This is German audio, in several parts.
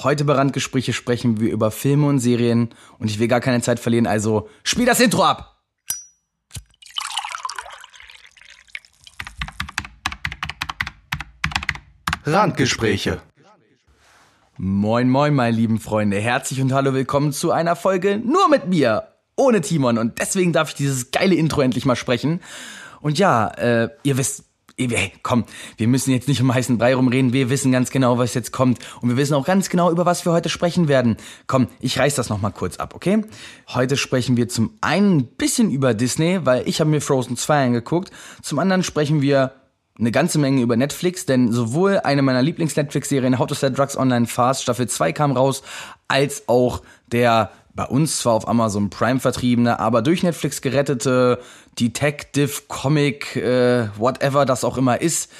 Heute bei Randgespräche sprechen wir über Filme und Serien und ich will gar keine Zeit verlieren, also spiel das Intro ab! Randgespräche. Moin, moin, meine lieben Freunde. Herzlich und hallo, willkommen zu einer Folge nur mit mir, ohne Timon. Und deswegen darf ich dieses geile Intro endlich mal sprechen. Und ja, äh, ihr wisst, Hey, komm, wir müssen jetzt nicht um heißen Brei rumreden. Wir wissen ganz genau, was jetzt kommt. Und wir wissen auch ganz genau, über was wir heute sprechen werden. Komm, ich reiß das nochmal kurz ab, okay? Heute sprechen wir zum einen ein bisschen über Disney, weil ich habe mir Frozen 2 angeguckt. Zum anderen sprechen wir eine ganze Menge über Netflix, denn sowohl eine meiner Lieblings-Netflix-Serien, How to Sell Drugs Online Fast, Staffel 2 kam raus, als auch der bei uns zwar auf Amazon Prime vertriebene, aber durch Netflix gerettete Detective, Comic, äh, whatever das auch immer ist,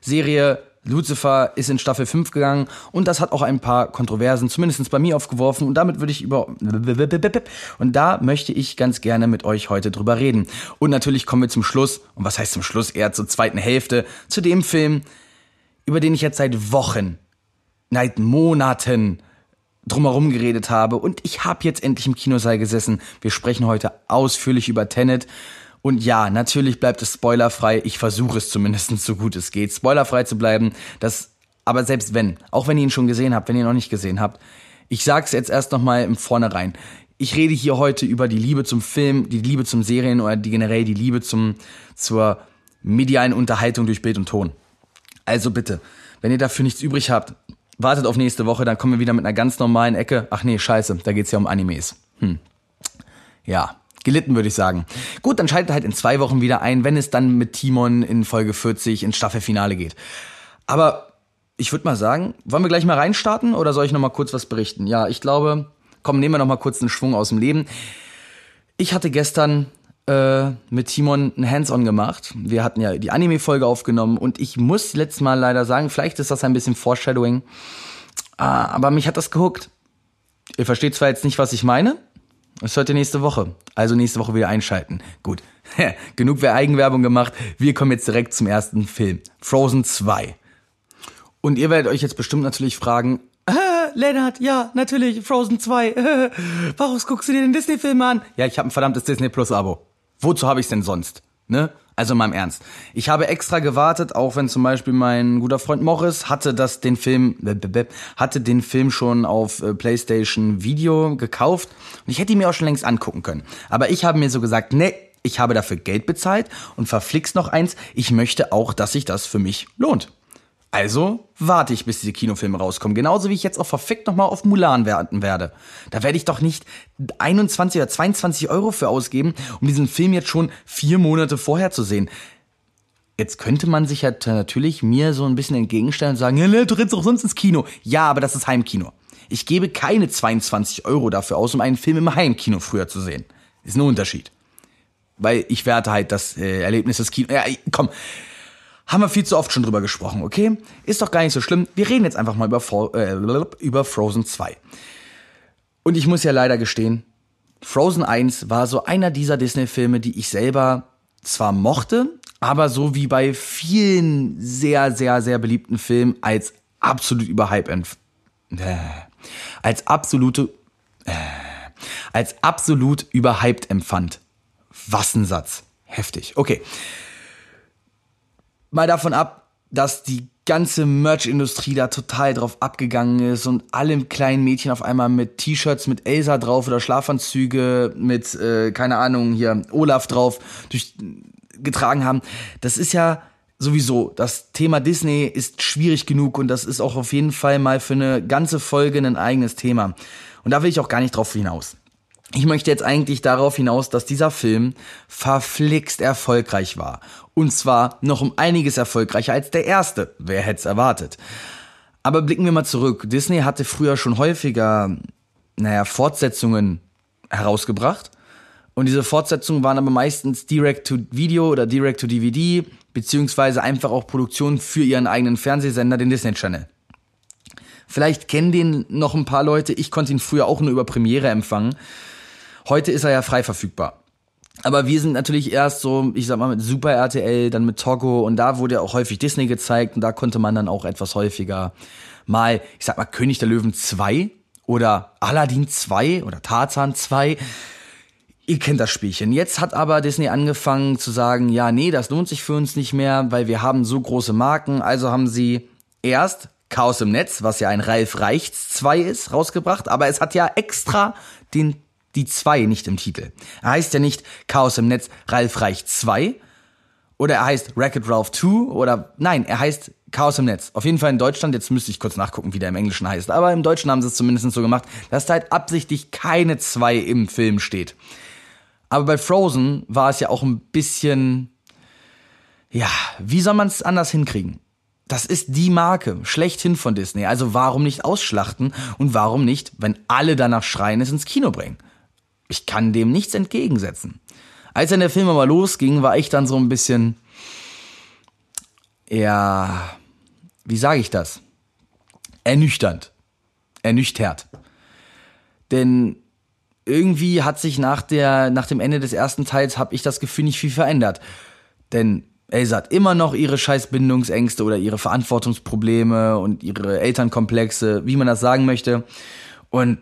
Serie Lucifer ist in Staffel 5 gegangen und das hat auch ein paar Kontroversen, zumindest bei mir aufgeworfen und damit würde ich über und da möchte ich ganz gerne mit euch heute drüber reden. Und natürlich kommen wir zum Schluss, und was heißt zum Schluss, eher zur zweiten Hälfte, zu dem Film, über den ich jetzt seit Wochen, seit Monaten drumherum geredet habe und ich habe jetzt endlich im Kinosaal gesessen. Wir sprechen heute ausführlich über Tenet. Und ja, natürlich bleibt es spoilerfrei. Ich versuche es zumindest so gut es geht, spoilerfrei zu bleiben. Das, aber selbst wenn, auch wenn ihr ihn schon gesehen habt, wenn ihr ihn noch nicht gesehen habt, ich sag's jetzt erst nochmal im Vornherein. Ich rede hier heute über die Liebe zum Film, die Liebe zum Serien oder die generell die Liebe zum, zur medialen Unterhaltung durch Bild und Ton. Also bitte, wenn ihr dafür nichts übrig habt, wartet auf nächste Woche, dann kommen wir wieder mit einer ganz normalen Ecke. Ach nee, scheiße, da geht's ja um Animes. Hm. Ja, gelitten würde ich sagen. Gut, dann schaltet halt in zwei Wochen wieder ein, wenn es dann mit Timon in Folge 40 ins Staffelfinale geht. Aber ich würde mal sagen, wollen wir gleich mal reinstarten oder soll ich noch mal kurz was berichten? Ja, ich glaube, komm, nehmen wir noch mal kurz einen Schwung aus dem Leben. Ich hatte gestern äh, mit Timon ein Hands-on gemacht. Wir hatten ja die Anime-Folge aufgenommen und ich muss letztes Mal leider sagen, vielleicht ist das ein bisschen Foreshadowing, ah, aber mich hat das gehuckt. Ihr versteht zwar jetzt nicht, was ich meine, es hört ihr nächste Woche. Also nächste Woche wieder einschalten. Gut. Genug wer Eigenwerbung gemacht. Wir kommen jetzt direkt zum ersten Film. Frozen 2. Und ihr werdet euch jetzt bestimmt natürlich fragen, äh, Lennart, ja, natürlich, Frozen 2. Äh, warum guckst du dir den Disney-Film an? Ja, ich habe ein verdammtes Disney Plus-Abo. Wozu habe ich's denn sonst? Ne? Also mal im Ernst. Ich habe extra gewartet, auch wenn zum Beispiel mein guter Freund Morris hatte das den Film hatte den Film schon auf äh, PlayStation Video gekauft und ich hätte ihn mir auch schon längst angucken können. Aber ich habe mir so gesagt, nee, ich habe dafür Geld bezahlt und verflixt noch eins, ich möchte auch, dass sich das für mich lohnt. Also warte ich, bis diese Kinofilme rauskommen. Genauso wie ich jetzt auch verfickt nochmal auf Mulan warten werde. Da werde ich doch nicht 21 oder 22 Euro für ausgeben, um diesen Film jetzt schon vier Monate vorher zu sehen. Jetzt könnte man sich ja natürlich mir so ein bisschen entgegenstellen und sagen, ja, ne, du rennst auch sonst ins Kino. Ja, aber das ist Heimkino. Ich gebe keine 22 Euro dafür aus, um einen Film im Heimkino früher zu sehen. Ist ein Unterschied. Weil ich werte halt das äh, Erlebnis des Kinos. Ja, komm, haben wir viel zu oft schon drüber gesprochen, okay? Ist doch gar nicht so schlimm. Wir reden jetzt einfach mal über, äh, über Frozen 2. Und ich muss ja leider gestehen, Frozen 1 war so einer dieser Disney-Filme, die ich selber zwar mochte, aber so wie bei vielen sehr, sehr, sehr beliebten Filmen als absolut überhype äh, als absolute äh, als absolut überhyped empfand. Was ein Satz. Heftig. Okay mal davon ab, dass die ganze Merch-Industrie da total drauf abgegangen ist und alle kleinen Mädchen auf einmal mit T-Shirts mit Elsa drauf oder Schlafanzüge mit, äh, keine Ahnung, hier Olaf drauf durch, getragen haben. Das ist ja sowieso, das Thema Disney ist schwierig genug und das ist auch auf jeden Fall mal für eine ganze Folge ein eigenes Thema. Und da will ich auch gar nicht drauf hinaus. Ich möchte jetzt eigentlich darauf hinaus, dass dieser Film verflixt erfolgreich war. Und zwar noch um einiges erfolgreicher als der erste. Wer hätte es erwartet? Aber blicken wir mal zurück. Disney hatte früher schon häufiger, naja, Fortsetzungen herausgebracht. Und diese Fortsetzungen waren aber meistens Direct-to-Video oder Direct-to-DVD, beziehungsweise einfach auch Produktionen für ihren eigenen Fernsehsender, den Disney Channel. Vielleicht kennen den noch ein paar Leute. Ich konnte ihn früher auch nur über Premiere empfangen. Heute ist er ja frei verfügbar. Aber wir sind natürlich erst so, ich sag mal, mit Super RTL, dann mit Togo und da wurde ja auch häufig Disney gezeigt und da konnte man dann auch etwas häufiger mal, ich sag mal, König der Löwen 2 oder Aladdin 2 oder Tarzan 2. Ihr kennt das Spielchen. Jetzt hat aber Disney angefangen zu sagen, ja, nee, das lohnt sich für uns nicht mehr, weil wir haben so große Marken. Also haben sie erst Chaos im Netz, was ja ein Ralf Reichts 2 ist, rausgebracht. Aber es hat ja extra den die 2 nicht im Titel. Er heißt ja nicht Chaos im Netz Ralf Reich 2 oder er heißt Racket Ralph 2 oder nein, er heißt Chaos im Netz. Auf jeden Fall in Deutschland, jetzt müsste ich kurz nachgucken, wie der im Englischen heißt, aber im Deutschen haben sie es zumindest so gemacht, dass da halt absichtlich keine 2 im Film steht. Aber bei Frozen war es ja auch ein bisschen, ja, wie soll man es anders hinkriegen? Das ist die Marke, schlechthin von Disney. Also warum nicht ausschlachten und warum nicht, wenn alle danach schreien, es ins Kino bringen? Ich kann dem nichts entgegensetzen. Als dann der Film aber losging, war ich dann so ein bisschen, ja, wie sage ich das? Ernüchternd. Ernüchtert. Denn irgendwie hat sich nach der, nach dem Ende des ersten Teils, habe ich das Gefühl, nicht viel verändert. Denn Elsa hat immer noch ihre scheiß Bindungsängste oder ihre Verantwortungsprobleme und ihre Elternkomplexe, wie man das sagen möchte. Und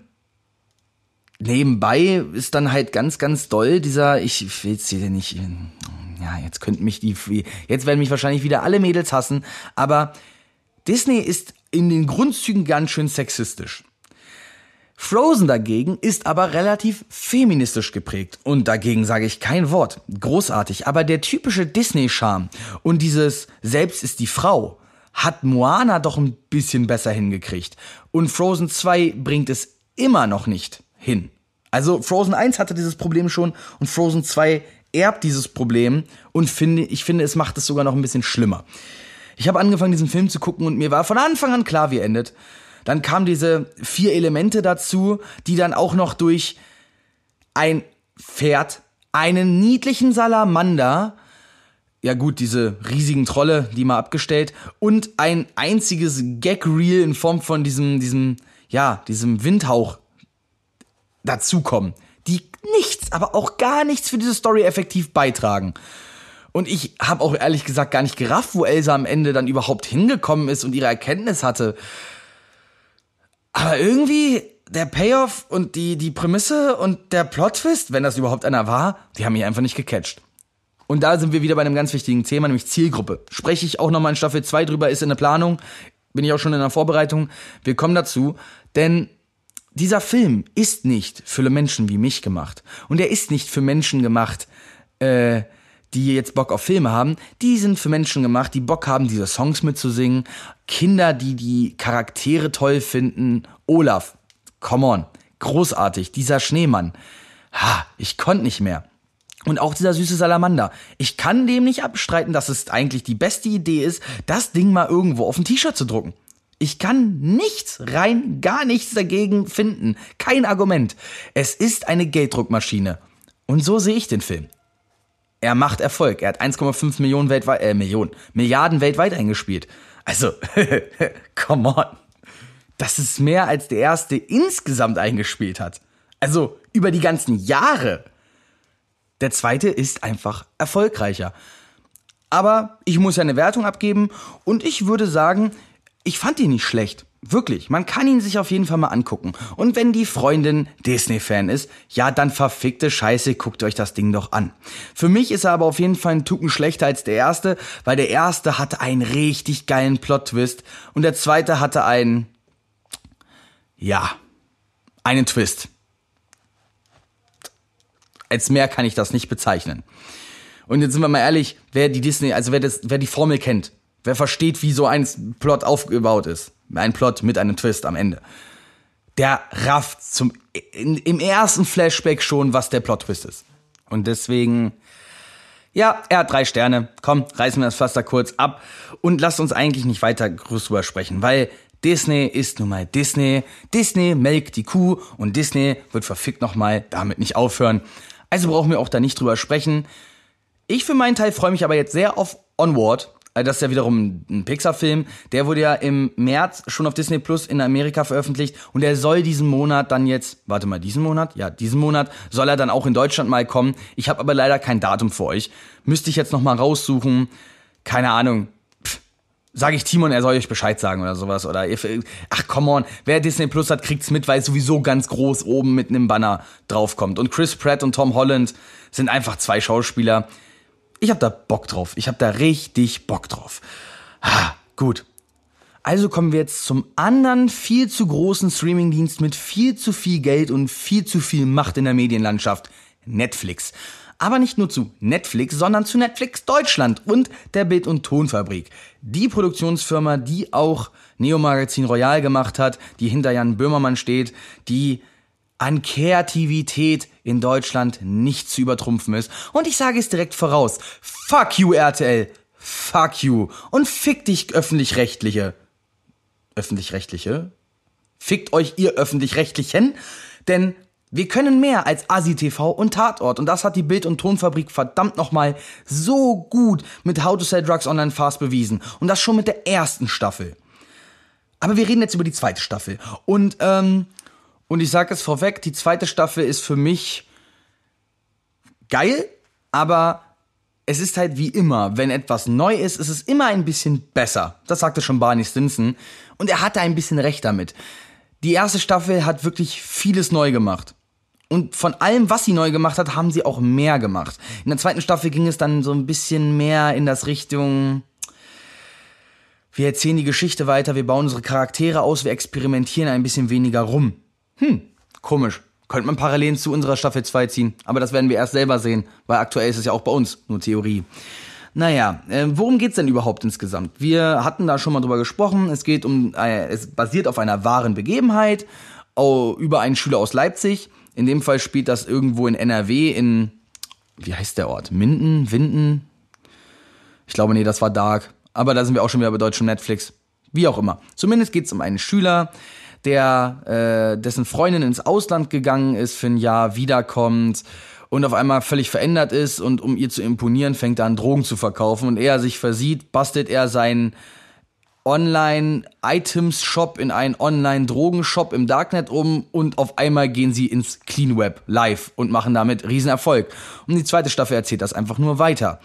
nebenbei ist dann halt ganz, ganz doll dieser, ich will jetzt hier nicht, ja, jetzt könnten mich die, jetzt werden mich wahrscheinlich wieder alle Mädels hassen, aber Disney ist in den Grundzügen ganz schön sexistisch. Frozen dagegen ist aber relativ feministisch geprägt. Und dagegen sage ich kein Wort. Großartig. Aber der typische Disney-Charme und dieses Selbst ist die Frau hat Moana doch ein bisschen besser hingekriegt. Und Frozen 2 bringt es immer noch nicht hin. Also Frozen 1 hatte dieses Problem schon und Frozen 2 erbt dieses Problem und finde, ich finde, es macht es sogar noch ein bisschen schlimmer. Ich habe angefangen, diesen Film zu gucken und mir war von Anfang an klar, wie er endet. Dann kamen diese vier Elemente dazu, die dann auch noch durch ein Pferd, einen niedlichen Salamander, ja gut, diese riesigen Trolle, die mal abgestellt, und ein einziges Gag-Reel in Form von diesem, diesem, ja, diesem Windhauch dazukommen, die nichts, aber auch gar nichts für diese Story effektiv beitragen. Und ich habe auch ehrlich gesagt gar nicht gerafft, wo Elsa am Ende dann überhaupt hingekommen ist und ihre Erkenntnis hatte. Aber irgendwie der Payoff und die, die Prämisse und der Plot-Twist, wenn das überhaupt einer war, die haben mich einfach nicht gecatcht. Und da sind wir wieder bei einem ganz wichtigen Thema, nämlich Zielgruppe. Spreche ich auch nochmal in Staffel 2 drüber, ist in der Planung, bin ich auch schon in der Vorbereitung. Wir kommen dazu, denn dieser Film ist nicht für Menschen wie mich gemacht. Und er ist nicht für Menschen gemacht, äh, die jetzt Bock auf Filme haben. Die sind für Menschen gemacht, die Bock haben, diese Songs mitzusingen. Kinder, die die Charaktere toll finden. Olaf, come on, großartig. Dieser Schneemann. Ha, ich konnte nicht mehr. Und auch dieser süße Salamander. Ich kann dem nicht abstreiten, dass es eigentlich die beste Idee ist, das Ding mal irgendwo auf ein T-Shirt zu drucken. Ich kann nichts, rein gar nichts dagegen finden. Kein Argument. Es ist eine Gelddruckmaschine. Und so sehe ich den Film. Er macht Erfolg. Er hat 1,5 Millionen weltweit, äh, Millionen, Milliarden weltweit eingespielt. Also, come on. Das ist mehr als der erste insgesamt eingespielt hat. Also, über die ganzen Jahre. Der zweite ist einfach erfolgreicher. Aber ich muss ja eine Wertung abgeben und ich würde sagen, ich fand ihn nicht schlecht. Wirklich, man kann ihn sich auf jeden Fall mal angucken. Und wenn die Freundin Disney-Fan ist, ja, dann verfickte Scheiße, guckt euch das Ding doch an. Für mich ist er aber auf jeden Fall ein Tucken schlechter als der erste, weil der erste hatte einen richtig geilen Plot-Twist und der zweite hatte einen, ja, einen Twist. Als mehr kann ich das nicht bezeichnen. Und jetzt sind wir mal ehrlich, wer die Disney, also wer das, wer die Formel kennt, Wer versteht, wie so ein Plot aufgebaut ist? Ein Plot mit einem Twist am Ende. Der rafft zum, in, im ersten Flashback schon, was der Plot-Twist ist. Und deswegen, ja, er hat drei Sterne. Komm, reißen wir das Pflaster kurz ab und lasst uns eigentlich nicht weiter groß drüber sprechen, weil Disney ist nun mal Disney. Disney melkt die Kuh und Disney wird verfickt nochmal damit nicht aufhören. Also brauchen wir auch da nicht drüber sprechen. Ich für meinen Teil freue mich aber jetzt sehr auf Onward das ist ja wiederum ein Pixar-Film, der wurde ja im März schon auf Disney Plus in Amerika veröffentlicht und der soll diesen Monat dann jetzt, warte mal, diesen Monat? Ja, diesen Monat soll er dann auch in Deutschland mal kommen. Ich habe aber leider kein Datum für euch. Müsste ich jetzt noch mal raussuchen. Keine Ahnung. Sage ich Timon, er soll euch Bescheid sagen oder sowas. Oder ach come on, wer Disney Plus hat, kriegt's mit, weil es sowieso ganz groß oben mit einem Banner draufkommt. Und Chris Pratt und Tom Holland sind einfach zwei Schauspieler, ich habe da Bock drauf. Ich habe da richtig Bock drauf. Ha, gut. Also kommen wir jetzt zum anderen viel zu großen Streamingdienst mit viel zu viel Geld und viel zu viel Macht in der Medienlandschaft. Netflix. Aber nicht nur zu Netflix, sondern zu Netflix Deutschland und der Bild- und Tonfabrik. Die Produktionsfirma, die auch Neo Magazin Royal gemacht hat, die hinter Jan Böhmermann steht, die an Kreativität in Deutschland nicht zu übertrumpfen ist. Und ich sage es direkt voraus. Fuck you, RTL. Fuck you. Und fick dich, öffentlich-rechtliche. Öffentlich-rechtliche? Fickt euch ihr öffentlich-rechtlichen? Denn wir können mehr als ASI-TV und Tatort. Und das hat die Bild- und Tonfabrik verdammt nochmal so gut mit How to Sell Drugs Online Fast bewiesen. Und das schon mit der ersten Staffel. Aber wir reden jetzt über die zweite Staffel. Und ähm, und ich sage es vorweg, die zweite Staffel ist für mich geil, aber es ist halt wie immer, wenn etwas neu ist, ist es immer ein bisschen besser. Das sagte schon Barney Stinson. Und er hatte ein bisschen recht damit. Die erste Staffel hat wirklich vieles neu gemacht. Und von allem, was sie neu gemacht hat, haben sie auch mehr gemacht. In der zweiten Staffel ging es dann so ein bisschen mehr in das Richtung, wir erzählen die Geschichte weiter, wir bauen unsere Charaktere aus, wir experimentieren ein bisschen weniger rum. Hm, komisch. Könnte man Parallelen zu unserer Staffel 2 ziehen. Aber das werden wir erst selber sehen, weil aktuell ist es ja auch bei uns nur Theorie. Naja, äh, worum geht's denn überhaupt insgesamt? Wir hatten da schon mal drüber gesprochen. Es geht um, äh, es basiert auf einer wahren Begebenheit über einen Schüler aus Leipzig. In dem Fall spielt das irgendwo in NRW in, wie heißt der Ort? Minden? Winden? Ich glaube, nee, das war Dark. Aber da sind wir auch schon wieder bei deutschem Netflix. Wie auch immer. Zumindest geht's um einen Schüler, der äh, dessen Freundin ins Ausland gegangen ist für ein Jahr, wiederkommt und auf einmal völlig verändert ist und um ihr zu imponieren, fängt er an Drogen zu verkaufen und er sich versieht, bastelt er seinen Online-Items-Shop in einen Online-Drogen-Shop im Darknet um und auf einmal gehen sie ins Clean Web live und machen damit Riesenerfolg. Und die zweite Staffel erzählt das einfach nur weiter.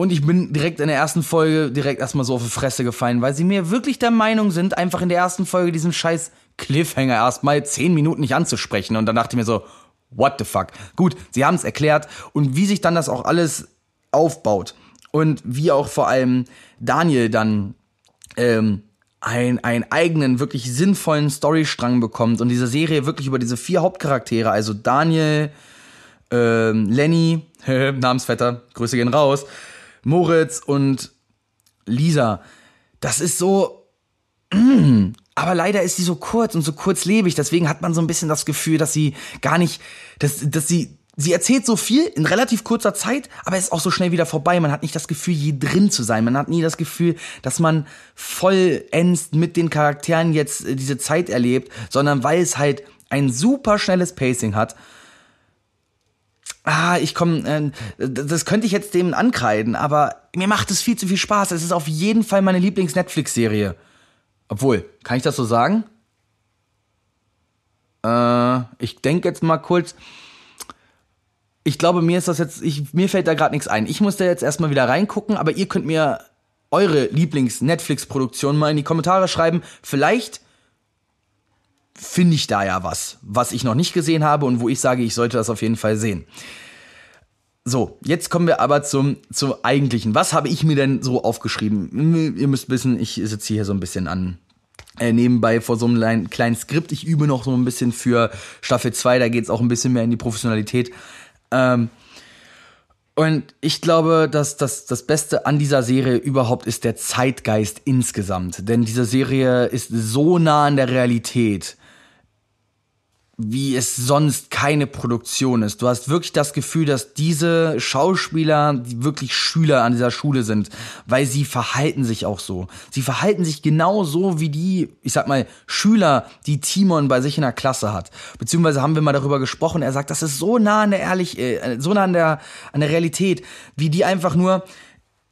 Und ich bin direkt in der ersten Folge direkt erstmal so auf die Fresse gefallen, weil sie mir wirklich der Meinung sind, einfach in der ersten Folge diesen scheiß Cliffhanger erstmal zehn Minuten nicht anzusprechen. Und dann dachte ich mir so, what the fuck? Gut, sie haben es erklärt und wie sich dann das auch alles aufbaut. Und wie auch vor allem Daniel dann ähm, ein, einen eigenen, wirklich sinnvollen Storystrang bekommt und diese Serie wirklich über diese vier Hauptcharaktere, also Daniel, ähm, Lenny, Namensvetter, Grüße gehen raus, Moritz und Lisa. Das ist so. Aber leider ist sie so kurz und so kurzlebig. Deswegen hat man so ein bisschen das Gefühl, dass sie gar nicht, dass, dass sie, sie erzählt so viel in relativ kurzer Zeit, aber ist auch so schnell wieder vorbei. Man hat nicht das Gefühl, je drin zu sein. Man hat nie das Gefühl, dass man vollends mit den Charakteren jetzt äh, diese Zeit erlebt, sondern weil es halt ein super schnelles Pacing hat ah, ich komme, äh, das könnte ich jetzt dem ankreiden, aber mir macht es viel zu viel Spaß. Es ist auf jeden Fall meine Lieblings-Netflix-Serie. Obwohl, kann ich das so sagen? Äh, ich denke jetzt mal kurz. Ich glaube, mir ist das jetzt, ich, mir fällt da gerade nichts ein. Ich muss da jetzt erstmal wieder reingucken, aber ihr könnt mir eure Lieblings-Netflix-Produktion mal in die Kommentare schreiben. Vielleicht finde ich da ja was, was ich noch nicht gesehen habe und wo ich sage, ich sollte das auf jeden Fall sehen. So, jetzt kommen wir aber zum, zum eigentlichen. Was habe ich mir denn so aufgeschrieben? Ihr müsst wissen, ich sitze hier so ein bisschen an äh, nebenbei vor so einem kleinen Skript. Ich übe noch so ein bisschen für Staffel 2, da geht es auch ein bisschen mehr in die Professionalität. Ähm, und ich glaube, dass das, das Beste an dieser Serie überhaupt ist der Zeitgeist insgesamt. Denn diese Serie ist so nah an der Realität wie es sonst keine Produktion ist. Du hast wirklich das Gefühl, dass diese Schauspieler wirklich Schüler an dieser Schule sind, weil sie verhalten sich auch so. Sie verhalten sich genau so wie die, ich sag mal, Schüler, die Timon bei sich in der Klasse hat. Beziehungsweise haben wir mal darüber gesprochen. Er sagt, das ist so nah an der ehrlich, äh, so nah an der an der Realität, wie die einfach nur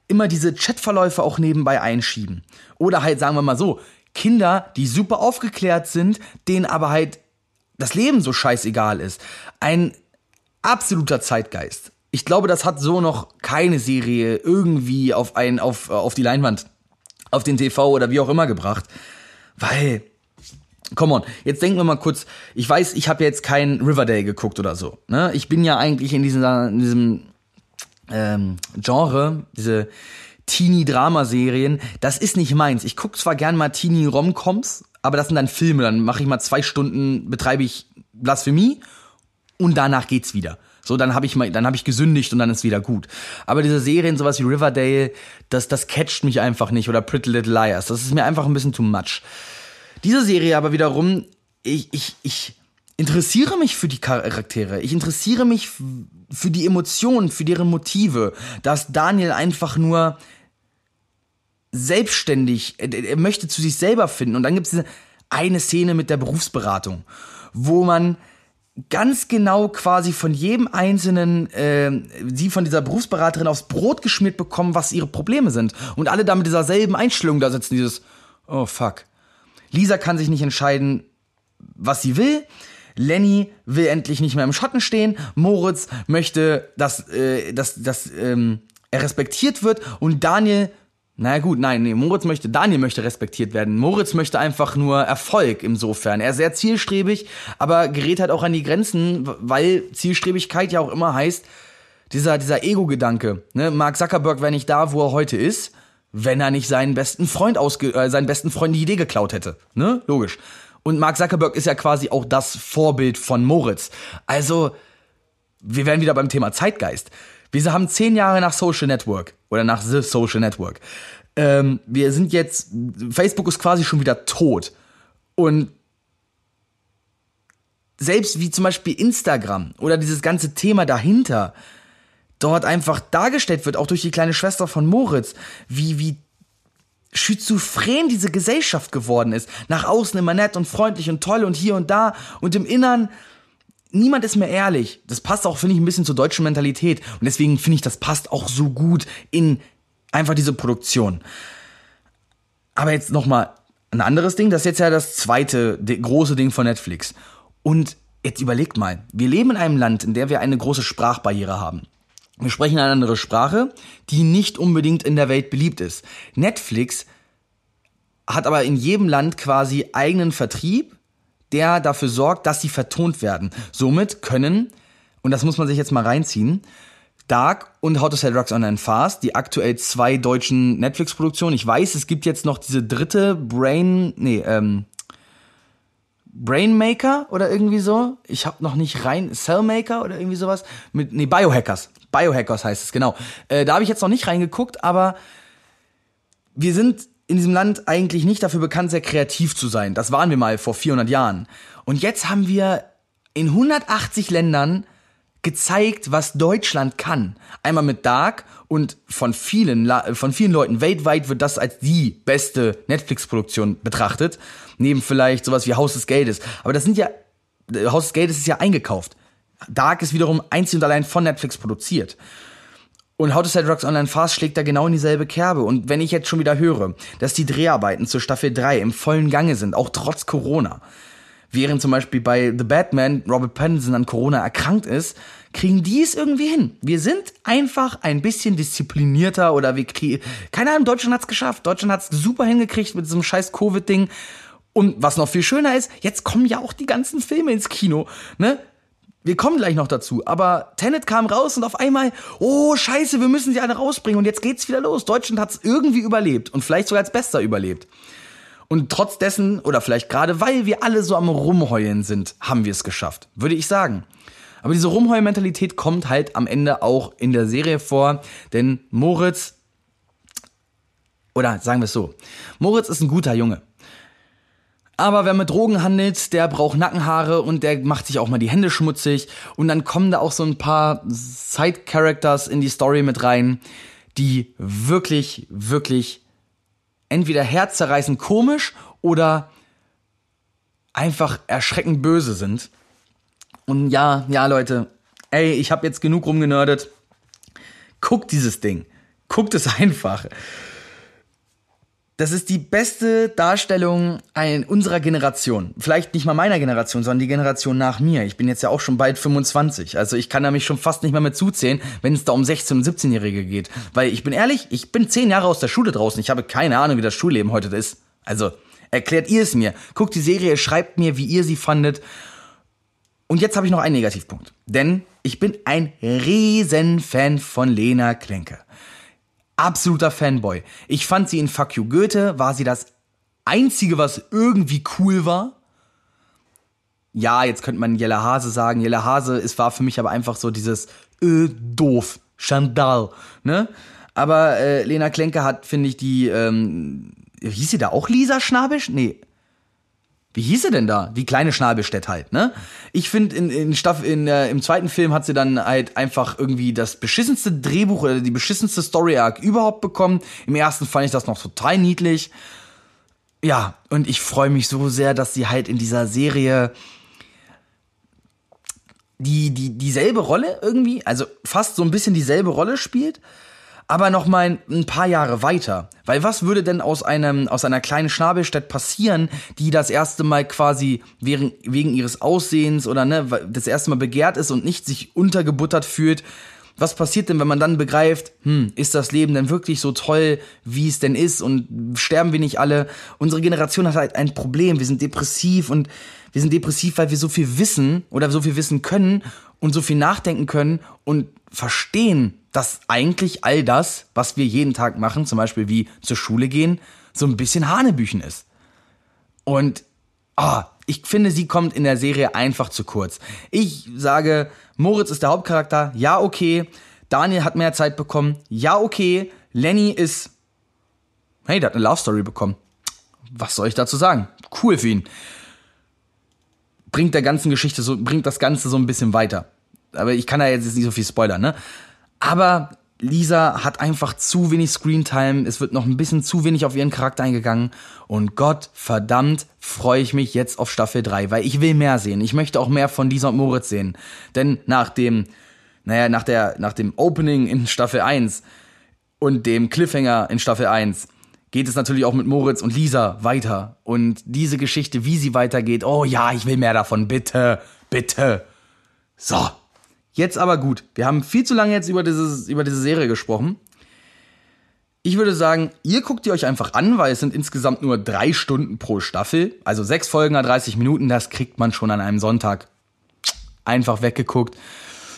immer diese Chatverläufe auch nebenbei einschieben. Oder halt, sagen wir mal so, Kinder, die super aufgeklärt sind, denen aber halt das Leben so scheißegal ist. Ein absoluter Zeitgeist. Ich glaube, das hat so noch keine Serie irgendwie auf, ein, auf, auf die Leinwand, auf den TV oder wie auch immer gebracht. Weil, come on, jetzt denken wir mal kurz, ich weiß, ich habe jetzt kein Riverdale geguckt oder so. Ne? Ich bin ja eigentlich in, diesen, in diesem ähm, Genre, diese Teenie-Drama-Serien, das ist nicht meins. Ich gucke zwar gern mal Teenie-Romcoms, aber das sind dann Filme, dann mache ich mal zwei Stunden, betreibe ich Blasphemie und danach geht's wieder. So, dann habe ich mal, dann habe ich gesündigt und dann ist wieder gut. Aber diese Serien, sowas wie Riverdale, das, das catcht mich einfach nicht oder Pretty Little Liars. Das ist mir einfach ein bisschen too much. Diese Serie aber wiederum, ich, ich, ich interessiere mich für die Charaktere. Ich interessiere mich für die Emotionen, für deren Motive. Dass Daniel einfach nur selbstständig, er möchte zu sich selber finden. Und dann gibt es eine Szene mit der Berufsberatung, wo man ganz genau quasi von jedem einzelnen, äh, sie von dieser Berufsberaterin aufs Brot geschmiert bekommen, was ihre Probleme sind. Und alle da mit dieser selben Einstellung da sitzen, dieses, oh fuck. Lisa kann sich nicht entscheiden, was sie will. Lenny will endlich nicht mehr im Schatten stehen. Moritz möchte, dass, äh, dass, dass ähm, er respektiert wird. Und Daniel naja gut, nein, nee, Moritz möchte, Daniel möchte respektiert werden. Moritz möchte einfach nur Erfolg insofern. Er ist sehr zielstrebig, aber gerät halt auch an die Grenzen, weil Zielstrebigkeit ja auch immer heißt, dieser, dieser Ego-Gedanke. Ne? Mark Zuckerberg wäre nicht da, wo er heute ist, wenn er nicht seinen besten Freund ausge äh, seinen besten Freund die Idee geklaut hätte. Ne? Logisch. Und Mark Zuckerberg ist ja quasi auch das Vorbild von Moritz. Also, wir wären wieder beim Thema Zeitgeist. Wir haben zehn Jahre nach Social Network oder nach The Social Network. Ähm, wir sind jetzt, Facebook ist quasi schon wieder tot. Und selbst wie zum Beispiel Instagram oder dieses ganze Thema dahinter dort einfach dargestellt wird, auch durch die kleine Schwester von Moritz, wie, wie schizophren diese Gesellschaft geworden ist. Nach außen immer nett und freundlich und toll und hier und da und im Innern niemand ist mehr ehrlich. Das passt auch, finde ich, ein bisschen zur deutschen Mentalität. Und deswegen finde ich, das passt auch so gut in einfach diese Produktion. Aber jetzt nochmal ein anderes Ding. Das ist jetzt ja das zweite große Ding von Netflix. Und jetzt überlegt mal. Wir leben in einem Land, in dem wir eine große Sprachbarriere haben. Wir sprechen eine andere Sprache, die nicht unbedingt in der Welt beliebt ist. Netflix hat aber in jedem Land quasi eigenen Vertrieb der dafür sorgt, dass sie vertont werden. Somit können, und das muss man sich jetzt mal reinziehen, Dark und How to Sell Drugs Online Fast, die aktuell zwei deutschen Netflix-Produktionen. Ich weiß, es gibt jetzt noch diese dritte Brain, nee, ähm, Brainmaker oder irgendwie so. Ich habe noch nicht rein Cellmaker oder irgendwie sowas mit nee Biohackers. Biohackers heißt es genau. Äh, da habe ich jetzt noch nicht reingeguckt, aber wir sind in diesem Land eigentlich nicht dafür bekannt, sehr kreativ zu sein. Das waren wir mal vor 400 Jahren. Und jetzt haben wir in 180 Ländern gezeigt, was Deutschland kann. Einmal mit Dark und von vielen, von vielen Leuten weltweit wird das als die beste Netflix-Produktion betrachtet. Neben vielleicht sowas wie Haus des Geldes. Aber das sind ja, Haus des Geldes ist ja eingekauft. Dark ist wiederum einzig und allein von Netflix produziert. Und How to Sell Drugs Online Fast schlägt da genau in dieselbe Kerbe. Und wenn ich jetzt schon wieder höre, dass die Dreharbeiten zur Staffel 3 im vollen Gange sind, auch trotz Corona, während zum Beispiel bei The Batman Robert Pattinson an Corona erkrankt ist, kriegen die es irgendwie hin. Wir sind einfach ein bisschen disziplinierter oder wir kriegen, keine Ahnung, Deutschland hat's geschafft. Deutschland hat's super hingekriegt mit diesem scheiß Covid-Ding. Und was noch viel schöner ist, jetzt kommen ja auch die ganzen Filme ins Kino, ne? Wir kommen gleich noch dazu. Aber Tenet kam raus und auf einmal, oh Scheiße, wir müssen sie alle rausbringen und jetzt geht's wieder los. Deutschland hat's irgendwie überlebt und vielleicht sogar als Bester überlebt. Und trotz dessen, oder vielleicht gerade weil wir alle so am Rumheulen sind, haben wir es geschafft, würde ich sagen. Aber diese Rumheul-Mentalität kommt halt am Ende auch in der Serie vor, denn Moritz, oder sagen wir es so, Moritz ist ein guter Junge. Aber wer mit Drogen handelt, der braucht Nackenhaare und der macht sich auch mal die Hände schmutzig. Und dann kommen da auch so ein paar Side-Characters in die Story mit rein, die wirklich, wirklich entweder herzzerreißend komisch oder einfach erschreckend böse sind. Und ja, ja, Leute, ey, ich habe jetzt genug rumgenördet. Guckt dieses Ding. Guckt es einfach. Das ist die beste Darstellung ein, unserer Generation. Vielleicht nicht mal meiner Generation, sondern die Generation nach mir. Ich bin jetzt ja auch schon bald 25. Also ich kann da mich schon fast nicht mehr mit zuzählen, wenn es da um 16- und 17-Jährige geht. Weil ich bin ehrlich, ich bin zehn Jahre aus der Schule draußen. Ich habe keine Ahnung, wie das Schulleben heute ist. Also erklärt ihr es mir. Guckt die Serie, schreibt mir, wie ihr sie fandet. Und jetzt habe ich noch einen Negativpunkt. Denn ich bin ein Riesenfan von Lena Klenke absoluter Fanboy. Ich fand sie in Fuck You Goethe, war sie das einzige, was irgendwie cool war. Ja, jetzt könnte man Jelle Hase sagen. Jelle Hase, es war für mich aber einfach so dieses äh, doof, Schandal, ne? Aber äh, Lena Klenke hat, finde ich, die, ähm, hieß sie da auch Lisa Schnabisch? Nee, wie hieß sie denn da? Die kleine Schnabelstedt halt, ne? Ich finde, in, in Staff, in, äh, im zweiten Film hat sie dann halt einfach irgendwie das beschissenste Drehbuch oder die beschissenste Story Arc überhaupt bekommen. Im ersten fand ich das noch total niedlich. Ja, und ich freue mich so sehr, dass sie halt in dieser Serie die, die, dieselbe Rolle irgendwie, also fast so ein bisschen dieselbe Rolle spielt, aber noch mal ein paar Jahre weiter. Weil was würde denn aus einem aus einer kleinen Schnabelstadt passieren, die das erste Mal quasi wegen, wegen ihres Aussehens oder ne, das erste Mal begehrt ist und nicht sich untergebuttert fühlt? Was passiert denn, wenn man dann begreift, hm, ist das Leben denn wirklich so toll, wie es denn ist und sterben wir nicht alle? Unsere Generation hat halt ein Problem, wir sind depressiv und wir sind depressiv, weil wir so viel wissen oder so viel wissen können und so viel nachdenken können und verstehen, dass eigentlich all das, was wir jeden Tag machen, zum Beispiel wie zur Schule gehen, so ein bisschen Hanebüchen ist. Und ah, ich finde, sie kommt in der Serie einfach zu kurz. Ich sage, Moritz ist der Hauptcharakter, ja, okay. Daniel hat mehr Zeit bekommen, ja, okay. Lenny ist, hey, der hat eine Love Story bekommen. Was soll ich dazu sagen? Cool für ihn. Bringt der ganzen Geschichte so, bringt das Ganze so ein bisschen weiter. Aber ich kann da jetzt nicht so viel spoilern, ne? Aber Lisa hat einfach zu wenig Screentime, es wird noch ein bisschen zu wenig auf ihren Charakter eingegangen und Gott verdammt freue ich mich jetzt auf Staffel 3, weil ich will mehr sehen. Ich möchte auch mehr von Lisa und Moritz sehen. Denn nach dem, naja, nach der, nach dem Opening in Staffel 1 und dem Cliffhanger in Staffel 1 geht es natürlich auch mit Moritz und Lisa weiter. Und diese Geschichte, wie sie weitergeht, oh ja, ich will mehr davon, bitte, bitte. So, Jetzt aber gut. Wir haben viel zu lange jetzt über, dieses, über diese Serie gesprochen. Ich würde sagen, ihr guckt die euch einfach an, weil es sind insgesamt nur drei Stunden pro Staffel. Also sechs Folgen a 30 Minuten, das kriegt man schon an einem Sonntag einfach weggeguckt.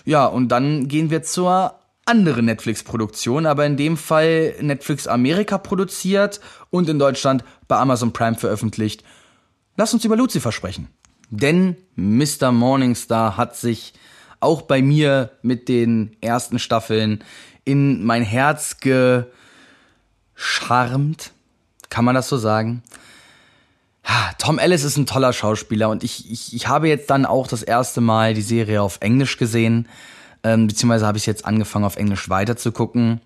Ja, und dann gehen wir zur anderen Netflix-Produktion, aber in dem Fall Netflix Amerika produziert und in Deutschland bei Amazon Prime veröffentlicht. Lass uns über Lucifer sprechen. Denn Mr. Morningstar hat sich auch bei mir mit den ersten Staffeln in mein Herz gescharmt. Kann man das so sagen? Tom Ellis ist ein toller Schauspieler und ich, ich, ich habe jetzt dann auch das erste Mal die Serie auf Englisch gesehen, ähm, beziehungsweise habe ich jetzt angefangen auf Englisch weiterzugucken.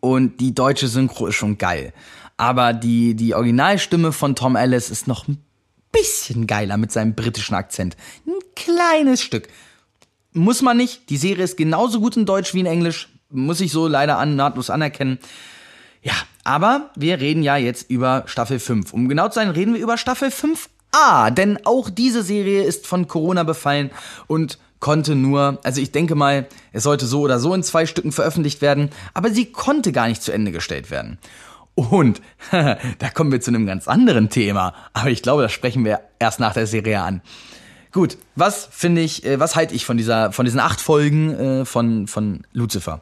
Und die deutsche Synchro ist schon geil. Aber die, die Originalstimme von Tom Ellis ist noch ein bisschen geiler mit seinem britischen Akzent. Ein kleines Stück. Muss man nicht. Die Serie ist genauso gut in Deutsch wie in Englisch. Muss ich so leider an, nahtlos anerkennen. Ja, aber wir reden ja jetzt über Staffel 5. Um genau zu sein, reden wir über Staffel 5a. Denn auch diese Serie ist von Corona befallen und konnte nur, also ich denke mal, es sollte so oder so in zwei Stücken veröffentlicht werden, aber sie konnte gar nicht zu Ende gestellt werden. Und da kommen wir zu einem ganz anderen Thema, aber ich glaube, das sprechen wir erst nach der Serie an. Gut, was finde ich, äh, was halte ich von dieser, von diesen acht Folgen äh, von, von Lucifer?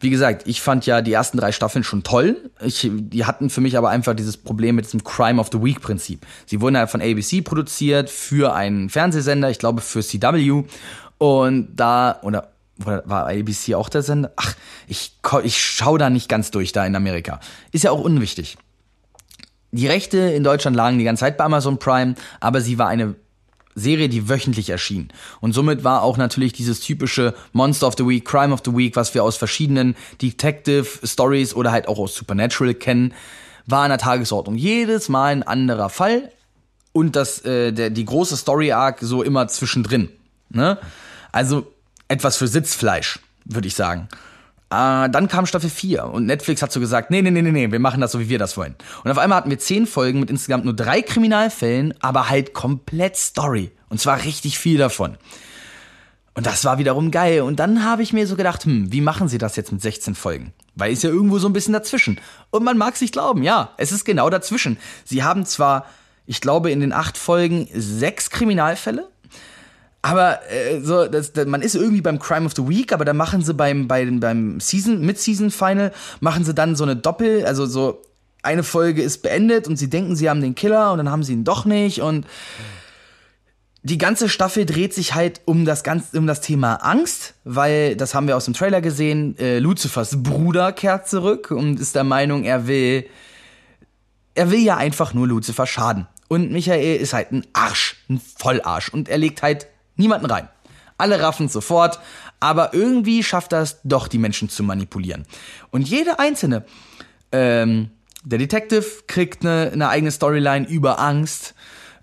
Wie gesagt, ich fand ja die ersten drei Staffeln schon toll. Ich, die hatten für mich aber einfach dieses Problem mit diesem Crime of the Week Prinzip. Sie wurden ja von ABC produziert für einen Fernsehsender, ich glaube für CW. Und da, oder, oder war ABC auch der Sender? Ach, ich, ich schau da nicht ganz durch da in Amerika. Ist ja auch unwichtig. Die Rechte in Deutschland lagen die ganze Zeit bei Amazon Prime, aber sie war eine Serie, die wöchentlich erschien. Und somit war auch natürlich dieses typische Monster of the Week, Crime of the Week, was wir aus verschiedenen Detective Stories oder halt auch aus Supernatural kennen, war an der Tagesordnung. Jedes Mal ein anderer Fall und das, äh, der, die große Story Arc so immer zwischendrin. Ne? Also etwas für Sitzfleisch, würde ich sagen. Äh, dann kam Staffel 4 und Netflix hat so gesagt, nee, nee, nee, nee, nee, wir machen das so, wie wir das wollen. Und auf einmal hatten wir zehn Folgen mit insgesamt nur drei Kriminalfällen, aber halt komplett Story. Und zwar richtig viel davon. Und das war wiederum geil. Und dann habe ich mir so gedacht, hm, wie machen sie das jetzt mit 16 Folgen? Weil ist ja irgendwo so ein bisschen dazwischen. Und man mag sich glauben, ja, es ist genau dazwischen. Sie haben zwar, ich glaube, in den acht Folgen sechs Kriminalfälle, aber äh, so, das, das, man ist irgendwie beim Crime of the Week, aber da machen sie beim, beim, beim Season, Mid-Season-Final, machen sie dann so eine Doppel, also so eine Folge ist beendet und sie denken, sie haben den Killer und dann haben sie ihn doch nicht und die ganze Staffel dreht sich halt um das ganze, um das Thema Angst, weil das haben wir aus dem Trailer gesehen. Äh, Luzifers Bruder kehrt zurück und ist der Meinung, er will, er will ja einfach nur Lucifer schaden. Und Michael ist halt ein Arsch, ein Vollarsch und er legt halt niemanden rein. Alle raffen sofort, aber irgendwie schafft es doch, die Menschen zu manipulieren. Und jede einzelne, ähm, der Detective kriegt eine, eine eigene Storyline über Angst.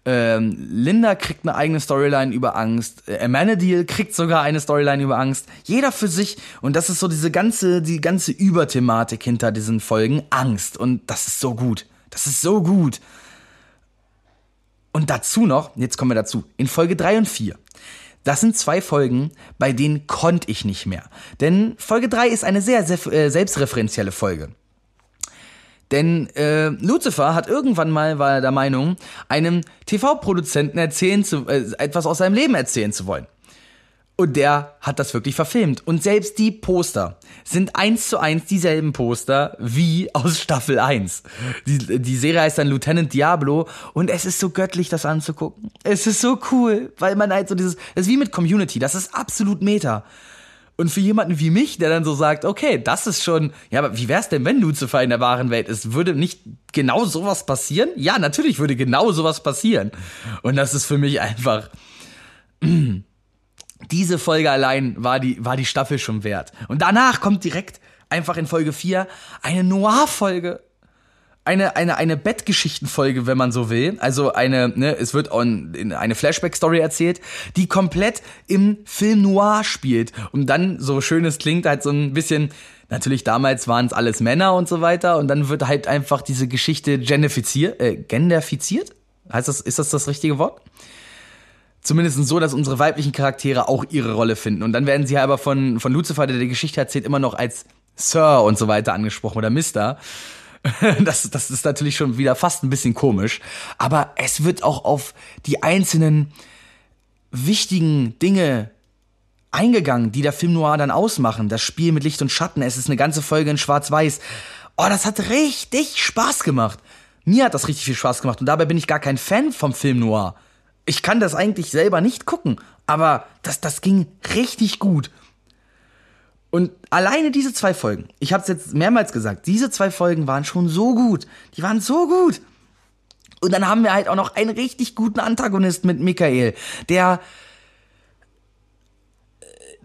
Ähm, Linda kriegt eine eigene Storyline über Angst. Äh, Amenadiel kriegt sogar eine Storyline über Angst. Jeder für sich. Und das ist so diese ganze, die ganze Überthematik hinter diesen Folgen. Angst. Und das ist so gut. Das ist so gut. Und dazu noch, jetzt kommen wir dazu, in Folge 3 und 4. Das sind zwei Folgen, bei denen konnte ich nicht mehr. Denn Folge 3 ist eine sehr, sehr äh, selbstreferenzielle Folge. Denn äh, Lucifer hat irgendwann mal, war er der Meinung, einem TV-Produzenten erzählen zu, äh, etwas aus seinem Leben erzählen zu wollen. Und der hat das wirklich verfilmt. Und selbst die Poster sind eins zu eins dieselben Poster wie aus Staffel 1. Die, die Serie heißt dann Lieutenant Diablo und es ist so göttlich, das anzugucken. Es ist so cool, weil man halt so dieses, das ist wie mit Community, das ist absolut Meta. Und für jemanden wie mich, der dann so sagt, okay, das ist schon, ja, aber wie wär's denn, wenn Lucifer in der wahren Welt ist? Würde nicht genau sowas passieren? Ja, natürlich würde genau sowas passieren. Und das ist für mich einfach, diese Folge allein war die, war die Staffel schon wert. Und danach kommt direkt einfach in Folge 4 eine Noir-Folge eine, eine, eine Bettgeschichtenfolge, wenn man so will. Also eine, ne, es wird on, eine Flashback-Story erzählt, die komplett im Film Noir spielt. Und dann, so schön es klingt, halt so ein bisschen, natürlich damals waren es alles Männer und so weiter. Und dann wird halt einfach diese Geschichte genderfiziert, äh, genderfiziert? Heißt das, ist das das richtige Wort? Zumindest so, dass unsere weiblichen Charaktere auch ihre Rolle finden. Und dann werden sie aber von, von Lucifer, der die Geschichte erzählt, immer noch als Sir und so weiter angesprochen oder Mister. Das, das ist natürlich schon wieder fast ein bisschen komisch. Aber es wird auch auf die einzelnen wichtigen Dinge eingegangen, die der Film Noir dann ausmachen. Das Spiel mit Licht und Schatten. Es ist eine ganze Folge in Schwarz-Weiß. Oh, das hat richtig Spaß gemacht. Mir hat das richtig viel Spaß gemacht. Und dabei bin ich gar kein Fan vom Film Noir. Ich kann das eigentlich selber nicht gucken. Aber das, das ging richtig gut. Und alleine diese zwei Folgen, ich habe es jetzt mehrmals gesagt, diese zwei Folgen waren schon so gut. Die waren so gut. Und dann haben wir halt auch noch einen richtig guten Antagonist mit Michael, der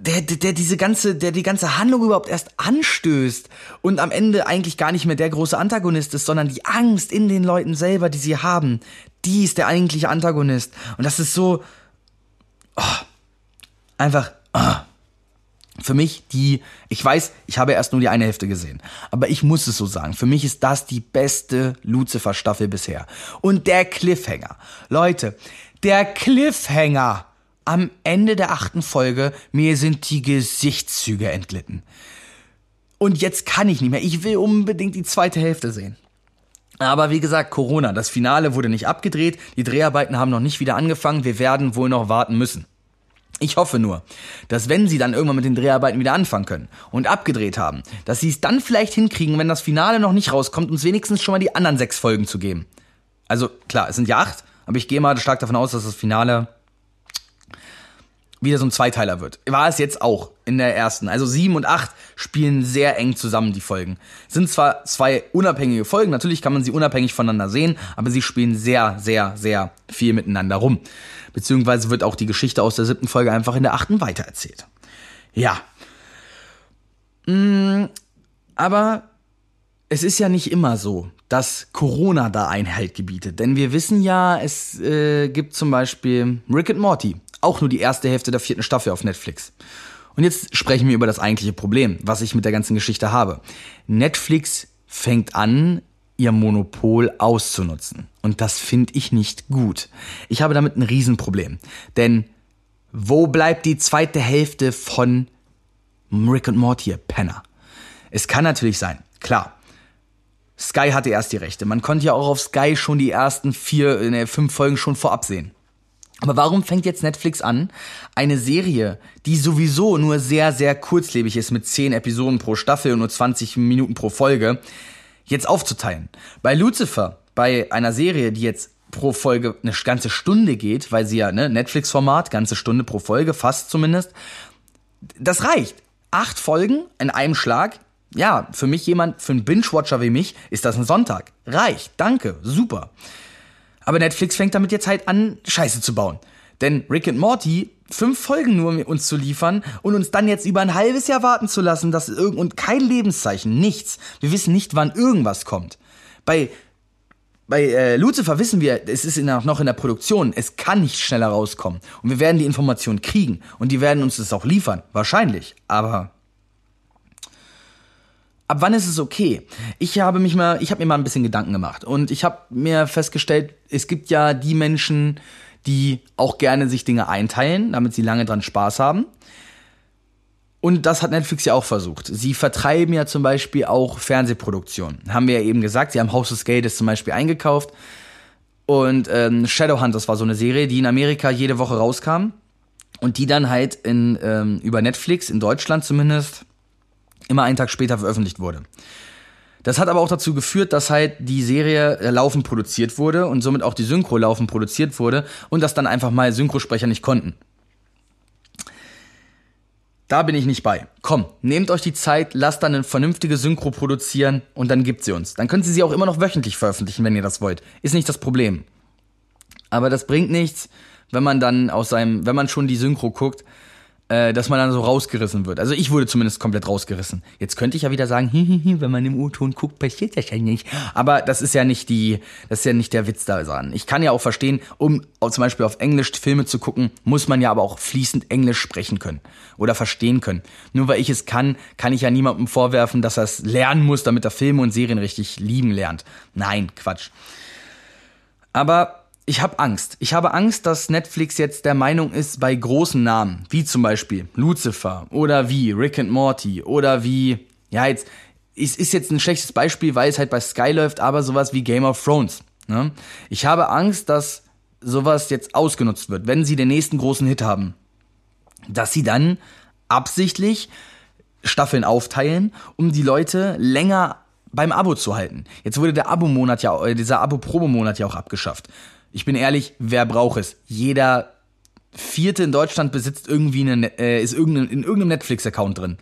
der, der, der diese ganze, der die ganze Handlung überhaupt erst anstößt und am Ende eigentlich gar nicht mehr der große Antagonist ist, sondern die Angst in den Leuten selber, die sie haben, die ist der eigentliche Antagonist. Und das ist so oh, einfach. Oh für mich die, ich weiß, ich habe erst nur die eine Hälfte gesehen, aber ich muss es so sagen, für mich ist das die beste Lucifer-Staffel bisher. Und der Cliffhanger, Leute, der Cliffhanger am Ende der achten Folge, mir sind die Gesichtszüge entglitten. Und jetzt kann ich nicht mehr, ich will unbedingt die zweite Hälfte sehen. Aber wie gesagt, Corona, das Finale wurde nicht abgedreht, die Dreharbeiten haben noch nicht wieder angefangen, wir werden wohl noch warten müssen. Ich hoffe nur, dass wenn sie dann irgendwann mit den Dreharbeiten wieder anfangen können und abgedreht haben, dass sie es dann vielleicht hinkriegen, wenn das Finale noch nicht rauskommt, uns wenigstens schon mal die anderen sechs Folgen zu geben. Also klar, es sind ja acht, aber ich gehe mal stark davon aus, dass das Finale wieder so ein Zweiteiler wird. War es jetzt auch in der ersten. Also sieben und acht spielen sehr eng zusammen, die Folgen. Sind zwar zwei unabhängige Folgen, natürlich kann man sie unabhängig voneinander sehen, aber sie spielen sehr, sehr, sehr viel miteinander rum. Beziehungsweise wird auch die Geschichte aus der siebten Folge einfach in der achten weitererzählt. Ja. Mm, aber es ist ja nicht immer so, dass Corona da Einhalt gebietet. Denn wir wissen ja, es äh, gibt zum Beispiel Rick and Morty. Auch nur die erste Hälfte der vierten Staffel auf Netflix. Und jetzt sprechen wir über das eigentliche Problem, was ich mit der ganzen Geschichte habe. Netflix fängt an, ihr Monopol auszunutzen. Und das finde ich nicht gut. Ich habe damit ein Riesenproblem. Denn wo bleibt die zweite Hälfte von Rick und Morty, Penner? Es kann natürlich sein, klar. Sky hatte erst die Rechte. Man konnte ja auch auf Sky schon die ersten vier, ne, fünf Folgen schon vorab sehen. Aber warum fängt jetzt Netflix an, eine Serie, die sowieso nur sehr, sehr kurzlebig ist, mit 10 Episoden pro Staffel und nur 20 Minuten pro Folge, jetzt aufzuteilen? Bei Lucifer, bei einer Serie, die jetzt pro Folge eine ganze Stunde geht, weil sie ja, ne, Netflix-Format, ganze Stunde pro Folge, fast zumindest, das reicht. Acht Folgen in einem Schlag, ja, für mich jemand, für einen Binge-Watcher wie mich, ist das ein Sonntag. Reicht, danke, super. Aber Netflix fängt damit jetzt halt an, Scheiße zu bauen. Denn Rick und Morty fünf Folgen nur uns zu liefern und uns dann jetzt über ein halbes Jahr warten zu lassen, dass und kein Lebenszeichen, nichts. Wir wissen nicht, wann irgendwas kommt. Bei bei äh, Lucifer wissen wir, es ist in noch in der Produktion, es kann nicht schneller rauskommen und wir werden die Informationen kriegen und die werden uns das auch liefern, wahrscheinlich. Aber ab wann ist es okay? Ich habe mich mal, ich habe mir mal ein bisschen Gedanken gemacht und ich habe mir festgestellt, es gibt ja die Menschen, die auch gerne sich Dinge einteilen, damit sie lange dran Spaß haben. Und das hat Netflix ja auch versucht. Sie vertreiben ja zum Beispiel auch Fernsehproduktionen. Haben wir ja eben gesagt, sie haben House of Gate zum Beispiel eingekauft. Und ähm, Shadowhunters war so eine Serie, die in Amerika jede Woche rauskam. Und die dann halt in, ähm, über Netflix, in Deutschland zumindest, immer einen Tag später veröffentlicht wurde. Das hat aber auch dazu geführt, dass halt die Serie äh, laufend produziert wurde und somit auch die Synchro laufend produziert wurde und das dann einfach mal Synchrosprecher nicht konnten. Da bin ich nicht bei. Komm, nehmt euch die Zeit, lasst dann eine vernünftige Synchro produzieren und dann gibt sie uns. Dann könnt ihr sie auch immer noch wöchentlich veröffentlichen, wenn ihr das wollt. Ist nicht das Problem. Aber das bringt nichts, wenn man dann aus seinem, wenn man schon die Synchro guckt, äh, dass man dann so rausgerissen wird. Also ich wurde zumindest komplett rausgerissen. Jetzt könnte ich ja wieder sagen, hihihi, wenn man im U-Ton guckt, passiert das ja nicht. Aber das ist ja nicht die, das ist ja nicht der Witz da dran. Ich kann ja auch verstehen, um zum Beispiel auf Englisch Filme zu gucken, muss man ja aber auch fließend Englisch sprechen können oder verstehen können. Nur weil ich es kann, kann ich ja niemandem vorwerfen, dass er es lernen muss, damit er Filme und Serien richtig lieben lernt. Nein, Quatsch. Aber ich habe Angst. Ich habe Angst, dass Netflix jetzt der Meinung ist, bei großen Namen, wie zum Beispiel Lucifer oder wie Rick and Morty oder wie, ja, jetzt, es ist jetzt ein schlechtes Beispiel, weil es halt bei Sky läuft, aber sowas wie Game of Thrones. Ne? Ich habe Angst, dass sowas jetzt ausgenutzt wird, wenn sie den nächsten großen Hit haben. Dass sie dann absichtlich Staffeln aufteilen, um die Leute länger beim Abo zu halten. Jetzt wurde der Abo-Monat ja, äh, dieser Abo-Probemonat ja auch abgeschafft. Ich bin ehrlich, wer braucht es? Jeder Vierte in Deutschland besitzt irgendwie eine, äh, ist irgendein, in irgendeinem Netflix-Account drin.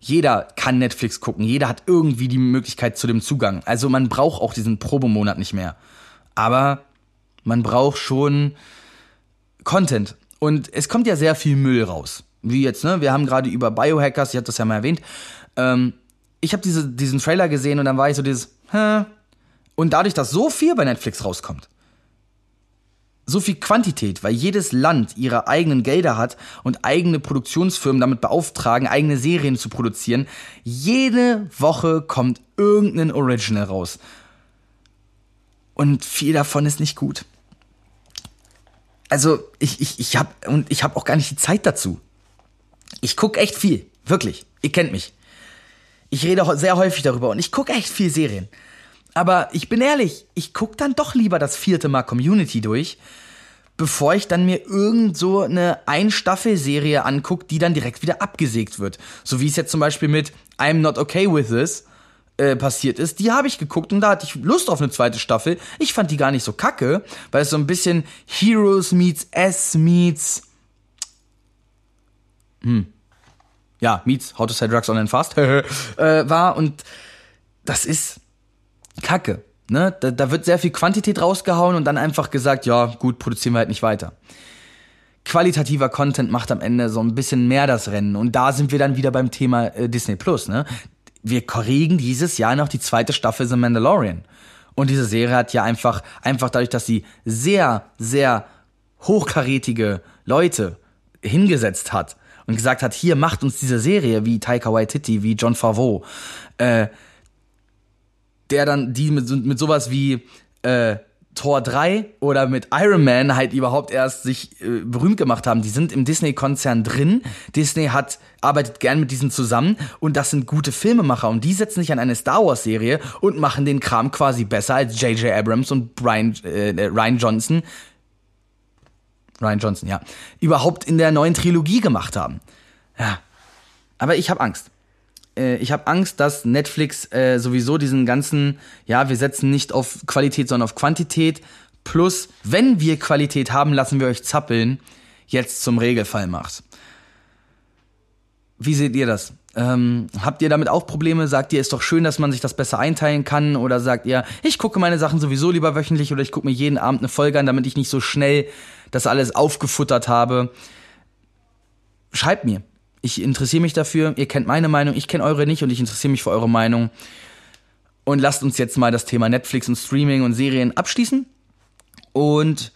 Jeder kann Netflix gucken, jeder hat irgendwie die Möglichkeit zu dem Zugang. Also man braucht auch diesen Probemonat nicht mehr. Aber man braucht schon Content. Und es kommt ja sehr viel Müll raus. Wie jetzt, ne? Wir haben gerade über Biohackers, ich hatte das ja mal erwähnt. Ähm, ich habe diese, diesen Trailer gesehen und dann war ich so dieses, hä? Und dadurch, dass so viel bei Netflix rauskommt, so viel Quantität, weil jedes Land ihre eigenen Gelder hat und eigene Produktionsfirmen damit beauftragen, eigene Serien zu produzieren. Jede Woche kommt irgendein Original raus. Und viel davon ist nicht gut. Also, ich, ich, ich hab, und ich hab auch gar nicht die Zeit dazu. Ich guck echt viel. Wirklich. Ihr kennt mich. Ich rede sehr häufig darüber und ich guck echt viel Serien. Aber ich bin ehrlich, ich guck dann doch lieber das vierte Mal Community durch, bevor ich dann mir irgend so eine Einstaffelserie angucke, die dann direkt wieder abgesägt wird. So wie es jetzt zum Beispiel mit I'm Not Okay With This äh, passiert ist. Die habe ich geguckt und da hatte ich Lust auf eine zweite Staffel. Ich fand die gar nicht so kacke, weil es so ein bisschen Heroes meets S meets hm. Ja, meets How to Sell Drugs Online Fast äh, war und das ist Kacke. Ne? Da, da wird sehr viel Quantität rausgehauen und dann einfach gesagt, ja, gut, produzieren wir halt nicht weiter. Qualitativer Content macht am Ende so ein bisschen mehr das Rennen. Und da sind wir dann wieder beim Thema äh, Disney Plus. Ne? Wir kriegen dieses Jahr noch die zweite Staffel The Mandalorian. Und diese Serie hat ja einfach, einfach dadurch, dass sie sehr, sehr hochkarätige Leute hingesetzt hat und gesagt hat, hier macht uns diese Serie wie Taika Waititi, wie John Favreau, äh, der dann die mit, mit sowas wie äh, Tor 3 oder mit Iron Man halt überhaupt erst sich äh, berühmt gemacht haben. Die sind im Disney-Konzern drin. Disney hat, arbeitet gern mit diesen zusammen und das sind gute Filmemacher und die setzen sich an eine Star Wars-Serie und machen den Kram quasi besser als J.J. Abrams und Brian, äh, Ryan Johnson. Ryan Johnson, ja. Überhaupt in der neuen Trilogie gemacht haben. Ja. Aber ich habe Angst äh, ich habe Angst, dass Netflix äh, sowieso diesen ganzen, ja, wir setzen nicht auf Qualität, sondern auf Quantität. Plus, wenn wir Qualität haben, lassen wir euch zappeln, jetzt zum Regelfall macht. Wie seht ihr das? Ähm, habt ihr damit auch Probleme? Sagt ihr, ist doch schön, dass man sich das besser einteilen kann? Oder sagt ihr, ich gucke meine Sachen sowieso lieber wöchentlich oder ich gucke mir jeden Abend eine Folge an, damit ich nicht so schnell das alles aufgefuttert habe? Schreibt mir. Ich interessiere mich dafür. Ihr kennt meine Meinung, ich kenne eure nicht und ich interessiere mich für eure Meinung. Und lasst uns jetzt mal das Thema Netflix und Streaming und Serien abschließen. Und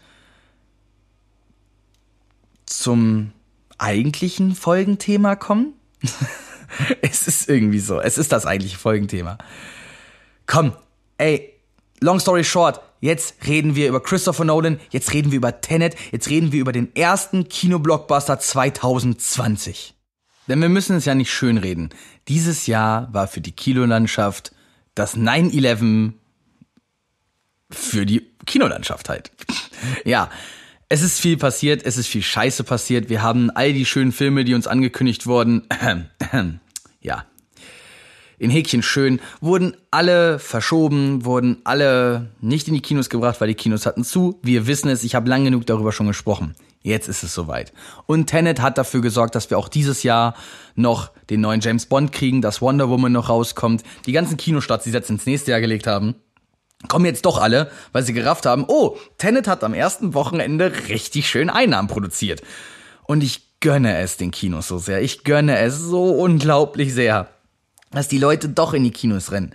zum eigentlichen Folgenthema kommen. es ist irgendwie so. Es ist das eigentliche Folgenthema. Komm, ey, long story short, jetzt reden wir über Christopher Nolan, jetzt reden wir über Tenet, jetzt reden wir über den ersten Kinoblockbuster 2020. Denn wir müssen es ja nicht schönreden. Dieses Jahr war für die Kinolandschaft das 9-11 für die Kinolandschaft halt. ja, es ist viel passiert, es ist viel Scheiße passiert. Wir haben all die schönen Filme, die uns angekündigt wurden, ja, in Häkchen schön, wurden alle verschoben, wurden alle nicht in die Kinos gebracht, weil die Kinos hatten zu. Wir wissen es, ich habe lang genug darüber schon gesprochen. Jetzt ist es soweit. Und Tenet hat dafür gesorgt, dass wir auch dieses Jahr noch den neuen James Bond kriegen, dass Wonder Woman noch rauskommt. Die ganzen Kinostarts, die sie jetzt ins nächste Jahr gelegt haben, kommen jetzt doch alle, weil sie gerafft haben, oh, Tenet hat am ersten Wochenende richtig schön Einnahmen produziert. Und ich gönne es den Kinos so sehr. Ich gönne es so unglaublich sehr, dass die Leute doch in die Kinos rennen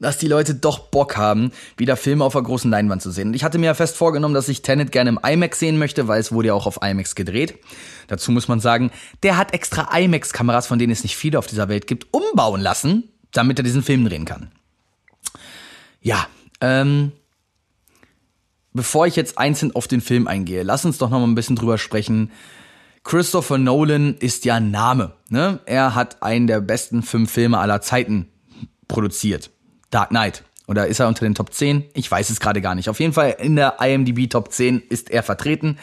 dass die Leute doch Bock haben, wieder Filme auf der großen Leinwand zu sehen. Und ich hatte mir ja fest vorgenommen, dass ich Tenet gerne im IMAX sehen möchte, weil es wurde ja auch auf IMAX gedreht. Dazu muss man sagen, der hat extra IMAX-Kameras, von denen es nicht viele auf dieser Welt gibt, umbauen lassen, damit er diesen Film drehen kann. Ja, ähm, bevor ich jetzt einzeln auf den Film eingehe, lass uns doch noch mal ein bisschen drüber sprechen. Christopher Nolan ist ja Name. Ne? Er hat einen der besten fünf Filme aller Zeiten produziert. Dark Knight. Oder ist er unter den Top 10? Ich weiß es gerade gar nicht. Auf jeden Fall in der IMDb Top 10 ist er vertreten.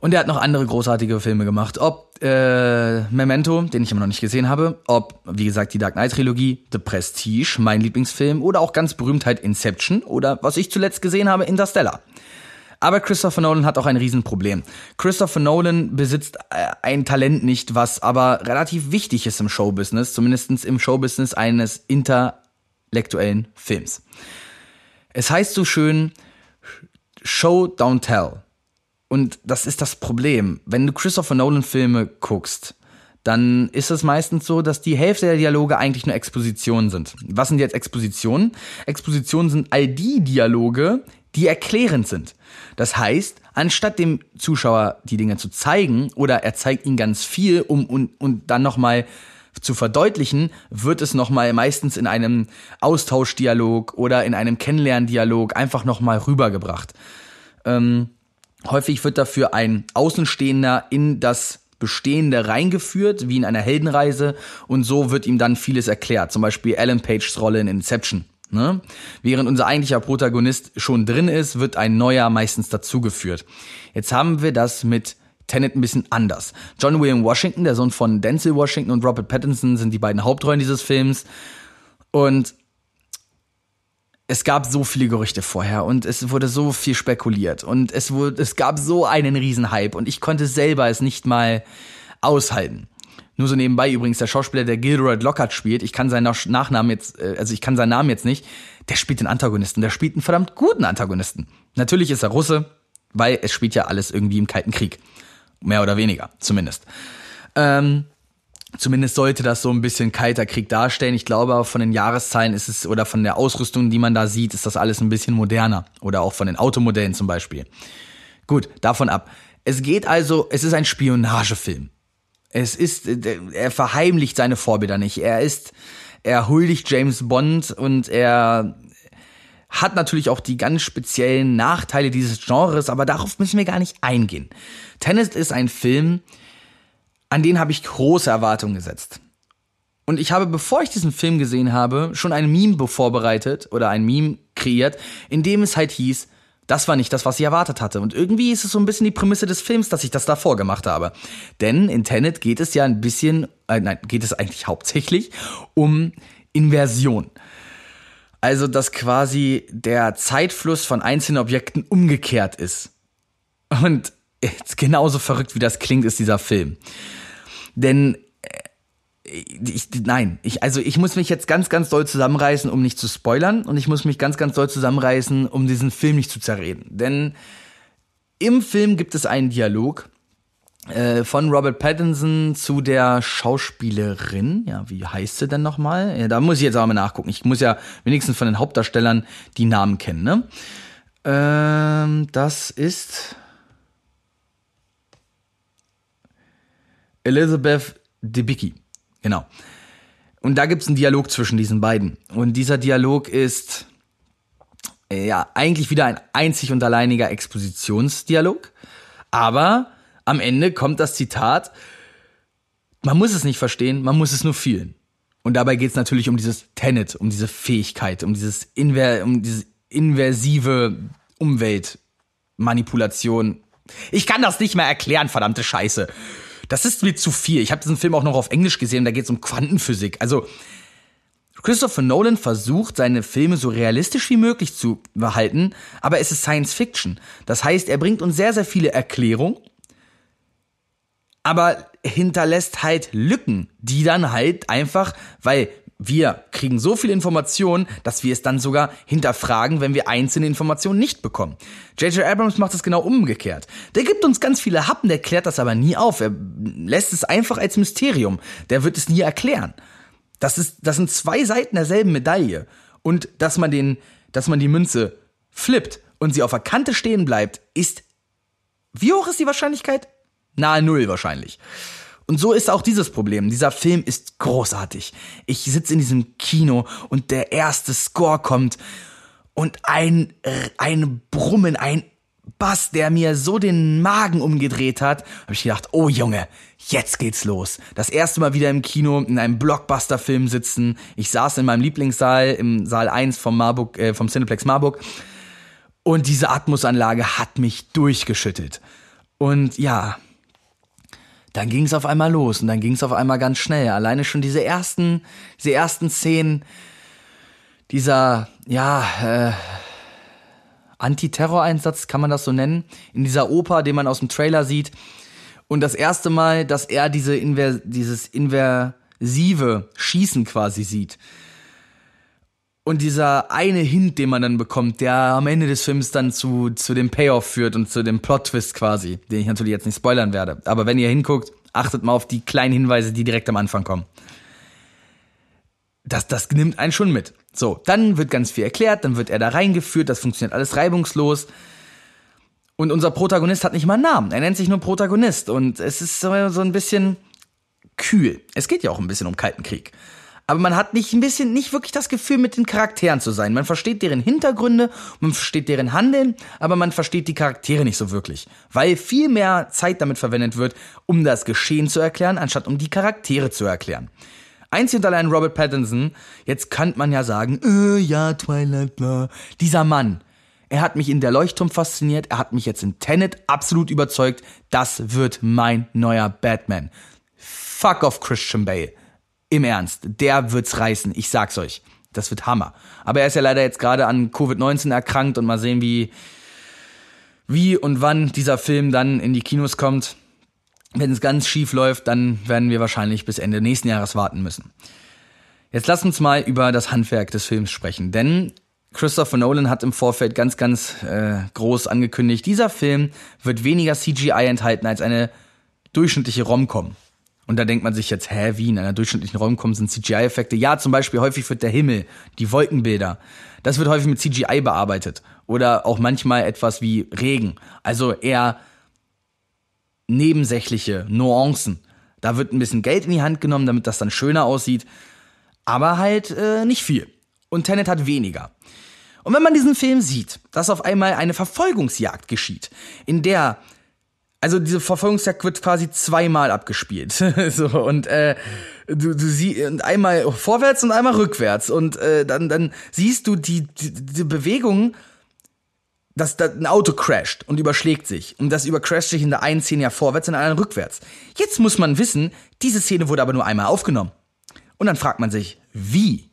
Und er hat noch andere großartige Filme gemacht. Ob äh, Memento, den ich immer noch nicht gesehen habe, ob, wie gesagt, die Dark Knight Trilogie, The Prestige, mein Lieblingsfilm, oder auch ganz berühmt halt Inception oder was ich zuletzt gesehen habe, Interstellar. Aber Christopher Nolan hat auch ein Riesenproblem. Christopher Nolan besitzt äh, ein Talent nicht, was aber relativ wichtig ist im Showbusiness, zumindest im Showbusiness eines intellektuellen Films. Es heißt so schön, Show, don't tell. Und das ist das Problem. Wenn du Christopher Nolan Filme guckst, dann ist es meistens so, dass die Hälfte der Dialoge eigentlich nur Expositionen sind. Was sind jetzt Expositionen? Expositionen sind all die Dialoge, die erklärend sind. Das heißt, anstatt dem Zuschauer die Dinge zu zeigen oder er zeigt ihn ganz viel, um und, und dann nochmal zu verdeutlichen, wird es nochmal meistens in einem Austauschdialog oder in einem Kennenlerndialog einfach nochmal rübergebracht. Ähm, häufig wird dafür ein Außenstehender in das Bestehende reingeführt, wie in einer Heldenreise, und so wird ihm dann vieles erklärt. Zum Beispiel Alan Pages Rolle in Inception. Ne? Während unser eigentlicher Protagonist schon drin ist, wird ein neuer meistens dazugeführt. Jetzt haben wir das mit Tenet ein bisschen anders. John William Washington, der Sohn von Denzel Washington und Robert Pattinson, sind die beiden Hauptrollen dieses Films. Und es gab so viele Gerüchte vorher und es wurde so viel spekuliert und es wurde, es gab so einen Riesenhype und ich konnte selber es nicht mal aushalten. Nur so nebenbei übrigens der Schauspieler, der Gilroy Lockhart spielt, ich kann seinen Nachnamen jetzt, äh, also ich kann seinen Namen jetzt nicht, der spielt den Antagonisten, der spielt einen verdammt guten Antagonisten. Natürlich ist er Russe, weil es spielt ja alles irgendwie im Kalten Krieg. Mehr oder weniger, zumindest. Ähm, zumindest sollte das so ein bisschen kalter Krieg darstellen. Ich glaube aber von den Jahreszahlen ist es, oder von der Ausrüstung, die man da sieht, ist das alles ein bisschen moderner. Oder auch von den Automodellen zum Beispiel. Gut, davon ab. Es geht also, es ist ein Spionagefilm. Es ist, er verheimlicht seine Vorbilder nicht. Er ist, er huldigt James Bond und er hat natürlich auch die ganz speziellen Nachteile dieses Genres, aber darauf müssen wir gar nicht eingehen. Tenet ist ein Film, an den habe ich große Erwartungen gesetzt. Und ich habe, bevor ich diesen Film gesehen habe, schon ein Meme vorbereitet oder ein Meme kreiert, in dem es halt hieß, das war nicht das, was ich erwartet hatte. Und irgendwie ist es so ein bisschen die Prämisse des Films, dass ich das davor gemacht habe. Denn in Tenet geht es ja ein bisschen, äh, nein, geht es eigentlich hauptsächlich um Inversion. Also, dass quasi der Zeitfluss von einzelnen Objekten umgekehrt ist. Und genauso verrückt wie das klingt, ist dieser Film. Denn ich, nein, ich, also ich muss mich jetzt ganz, ganz doll zusammenreißen, um nicht zu spoilern. Und ich muss mich ganz, ganz doll zusammenreißen, um diesen Film nicht zu zerreden. Denn im Film gibt es einen Dialog, äh, von Robert Pattinson zu der Schauspielerin. Ja, wie heißt sie denn nochmal? Ja, da muss ich jetzt auch mal nachgucken. Ich muss ja wenigstens von den Hauptdarstellern die Namen kennen, ne? Ähm, das ist Elizabeth Debicki. Genau. Und da gibt's einen Dialog zwischen diesen beiden. Und dieser Dialog ist ja eigentlich wieder ein einzig und alleiniger Expositionsdialog. Aber am Ende kommt das Zitat, man muss es nicht verstehen, man muss es nur fühlen. Und dabei geht es natürlich um dieses Tenet, um diese Fähigkeit, um dieses, Inver um diese inversive Umweltmanipulation. Ich kann das nicht mehr erklären, verdammte Scheiße. Das ist mir zu viel. Ich habe diesen Film auch noch auf Englisch gesehen, da geht es um Quantenphysik. Also Christopher Nolan versucht, seine Filme so realistisch wie möglich zu behalten, aber es ist Science Fiction. Das heißt, er bringt uns sehr, sehr viele Erklärungen aber hinterlässt halt Lücken, die dann halt einfach, weil wir kriegen so viel Informationen, dass wir es dann sogar hinterfragen, wenn wir einzelne Informationen nicht bekommen. J.J. Abrams macht es genau umgekehrt. Der gibt uns ganz viele Happen, der klärt das aber nie auf. Er lässt es einfach als Mysterium. Der wird es nie erklären. Das ist, das sind zwei Seiten derselben Medaille. Und dass man den, dass man die Münze flippt und sie auf der Kante stehen bleibt, ist, wie hoch ist die Wahrscheinlichkeit? Nahe Null wahrscheinlich. Und so ist auch dieses Problem. Dieser Film ist großartig. Ich sitze in diesem Kino und der erste Score kommt und ein, ein Brummen, ein Bass, der mir so den Magen umgedreht hat, habe ich gedacht, oh Junge, jetzt geht's los. Das erste Mal wieder im Kino in einem Blockbuster-Film sitzen. Ich saß in meinem Lieblingssaal im Saal 1 vom Marburg, äh, vom Cineplex Marburg und diese Atmosanlage hat mich durchgeschüttelt. Und ja, dann ging es auf einmal los und dann ging es auf einmal ganz schnell. Alleine schon diese ersten, diese ersten Szenen dieser, ja, äh, Antiterror-Einsatz, kann man das so nennen, in dieser Oper, den man aus dem Trailer sieht. Und das erste Mal, dass er diese Inver dieses inversive Schießen quasi sieht. Und dieser eine Hint, den man dann bekommt, der am Ende des Films dann zu, zu dem Payoff führt und zu dem Plot-Twist quasi, den ich natürlich jetzt nicht spoilern werde. Aber wenn ihr hinguckt, achtet mal auf die kleinen Hinweise, die direkt am Anfang kommen. Das, das nimmt einen schon mit. So, dann wird ganz viel erklärt, dann wird er da reingeführt, das funktioniert alles reibungslos. Und unser Protagonist hat nicht mal einen Namen. Er nennt sich nur Protagonist. Und es ist so, so ein bisschen kühl. Es geht ja auch ein bisschen um Kalten Krieg aber man hat nicht ein bisschen, nicht wirklich das Gefühl, mit den Charakteren zu sein. Man versteht deren Hintergründe, man versteht deren Handeln, aber man versteht die Charaktere nicht so wirklich. Weil viel mehr Zeit damit verwendet wird, um das Geschehen zu erklären, anstatt um die Charaktere zu erklären. Einzig und allein Robert Pattinson, jetzt könnte man ja sagen, äh, ja, Twilight, bla. Dieser Mann, er hat mich in der Leuchtturm fasziniert, er hat mich jetzt in Tenet absolut überzeugt, das wird mein neuer Batman. Fuck off Christian Bale. Im Ernst, der wird's reißen. Ich sag's euch. Das wird Hammer. Aber er ist ja leider jetzt gerade an Covid-19 erkrankt und mal sehen, wie, wie und wann dieser Film dann in die Kinos kommt. Wenn es ganz schief läuft, dann werden wir wahrscheinlich bis Ende nächsten Jahres warten müssen. Jetzt lasst uns mal über das Handwerk des Films sprechen, denn Christopher Nolan hat im Vorfeld ganz, ganz äh, groß angekündigt, dieser Film wird weniger CGI enthalten als eine durchschnittliche Rom-Com. Und da denkt man sich jetzt, hä, wie in einer durchschnittlichen Raumkom sind CGI-Effekte? Ja, zum Beispiel häufig wird der Himmel, die Wolkenbilder, das wird häufig mit CGI bearbeitet. Oder auch manchmal etwas wie Regen. Also eher nebensächliche Nuancen. Da wird ein bisschen Geld in die Hand genommen, damit das dann schöner aussieht. Aber halt äh, nicht viel. Und Tenet hat weniger. Und wenn man diesen Film sieht, dass auf einmal eine Verfolgungsjagd geschieht, in der also diese Verfolgungsjagd wird quasi zweimal abgespielt. so, und äh, du, du siehst einmal vorwärts und einmal rückwärts. Und äh, dann, dann siehst du die, die, die Bewegung, dass da ein Auto crasht und überschlägt sich. Und das übercrasht sich in der einen Szene ja vorwärts, in der anderen rückwärts. Jetzt muss man wissen, diese Szene wurde aber nur einmal aufgenommen. Und dann fragt man sich, wie?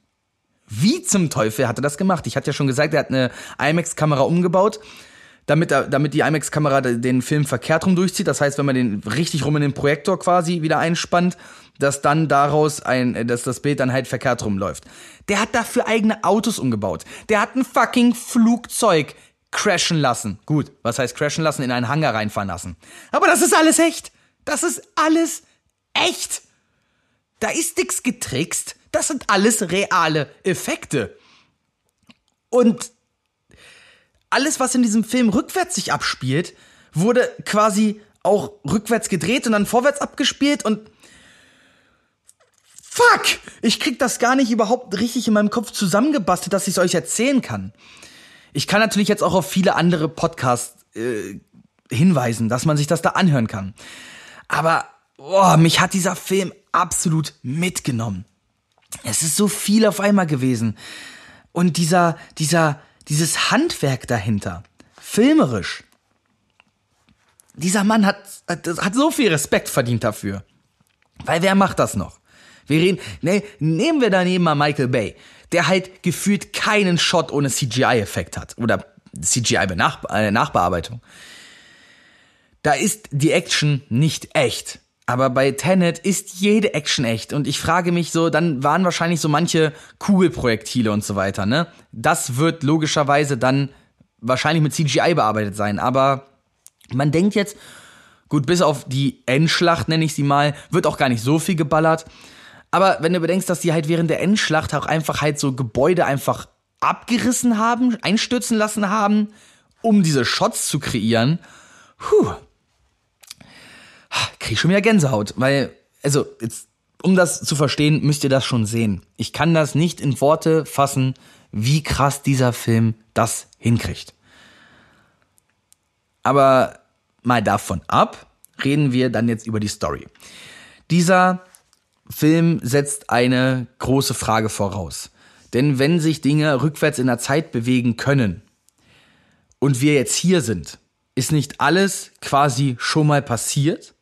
Wie zum Teufel hat er das gemacht? Ich hatte ja schon gesagt, er hat eine IMAX-Kamera umgebaut damit, damit die IMAX-Kamera den Film verkehrt rum durchzieht. Das heißt, wenn man den richtig rum in den Projektor quasi wieder einspannt, dass dann daraus ein, dass das Bild dann halt verkehrt rumläuft. Der hat dafür eigene Autos umgebaut. Der hat ein fucking Flugzeug crashen lassen. Gut, was heißt crashen lassen? In einen Hangar reinfahren lassen. Aber das ist alles echt. Das ist alles echt. Da ist nix getrickst. Das sind alles reale Effekte. Und alles, was in diesem Film rückwärts sich abspielt, wurde quasi auch rückwärts gedreht und dann vorwärts abgespielt und Fuck! Ich krieg das gar nicht überhaupt richtig in meinem Kopf zusammengebastelt, dass ich es euch erzählen kann. Ich kann natürlich jetzt auch auf viele andere Podcasts äh, hinweisen, dass man sich das da anhören kann. Aber oh, mich hat dieser Film absolut mitgenommen. Es ist so viel auf einmal gewesen. Und dieser, dieser, dieses Handwerk dahinter, filmerisch. Dieser Mann hat, hat, hat so viel Respekt verdient dafür. Weil wer macht das noch? Wir reden, ne, nehmen wir daneben mal Michael Bay, der halt gefühlt keinen Shot ohne CGI-Effekt hat. Oder CGI-Nachbearbeitung. Da ist die Action nicht echt. Aber bei Tenet ist jede Action echt. Und ich frage mich so, dann waren wahrscheinlich so manche Kugelprojektile und so weiter, ne? Das wird logischerweise dann wahrscheinlich mit CGI bearbeitet sein. Aber man denkt jetzt, gut, bis auf die Endschlacht, nenne ich sie mal, wird auch gar nicht so viel geballert. Aber wenn du bedenkst, dass die halt während der Endschlacht auch einfach halt so Gebäude einfach abgerissen haben, einstürzen lassen haben, um diese Shots zu kreieren, puh, kriege ich schon wieder Gänsehaut, weil, also, jetzt, um das zu verstehen, müsst ihr das schon sehen. Ich kann das nicht in Worte fassen, wie krass dieser Film das hinkriegt. Aber mal davon ab, reden wir dann jetzt über die Story. Dieser Film setzt eine große Frage voraus. Denn wenn sich Dinge rückwärts in der Zeit bewegen können und wir jetzt hier sind, ist nicht alles quasi schon mal passiert?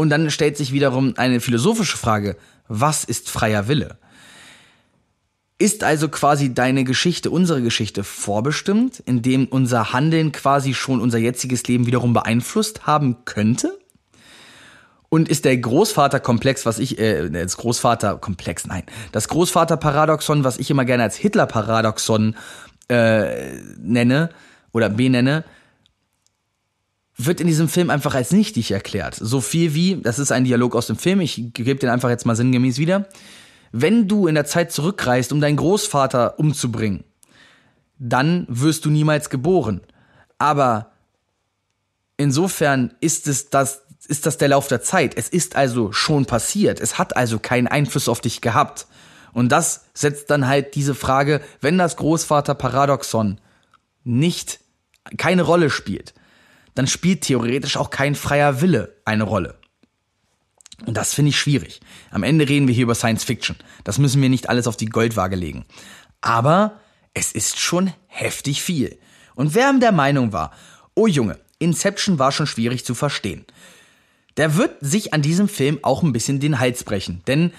Und dann stellt sich wiederum eine philosophische Frage. Was ist freier Wille? Ist also quasi deine Geschichte, unsere Geschichte vorbestimmt, indem unser Handeln quasi schon unser jetziges Leben wiederum beeinflusst haben könnte? Und ist der Großvaterkomplex, was ich, äh, das Großvaterkomplex, nein, das Großvaterparadoxon, was ich immer gerne als Hitlerparadoxon äh, nenne oder benenne, wird in diesem Film einfach als nichtig erklärt. So viel wie, das ist ein Dialog aus dem Film, ich gebe den einfach jetzt mal sinngemäß wieder. Wenn du in der Zeit zurückreist, um deinen Großvater umzubringen, dann wirst du niemals geboren. Aber insofern ist es das, ist das der Lauf der Zeit. Es ist also schon passiert. Es hat also keinen Einfluss auf dich gehabt. Und das setzt dann halt diese Frage, wenn das Großvater-Paradoxon nicht keine Rolle spielt, dann spielt theoretisch auch kein freier Wille eine Rolle. Und das finde ich schwierig. Am Ende reden wir hier über Science Fiction. Das müssen wir nicht alles auf die Goldwaage legen. Aber es ist schon heftig viel. Und wer der Meinung war, oh Junge, Inception war schon schwierig zu verstehen, der wird sich an diesem Film auch ein bisschen den Hals brechen. Denn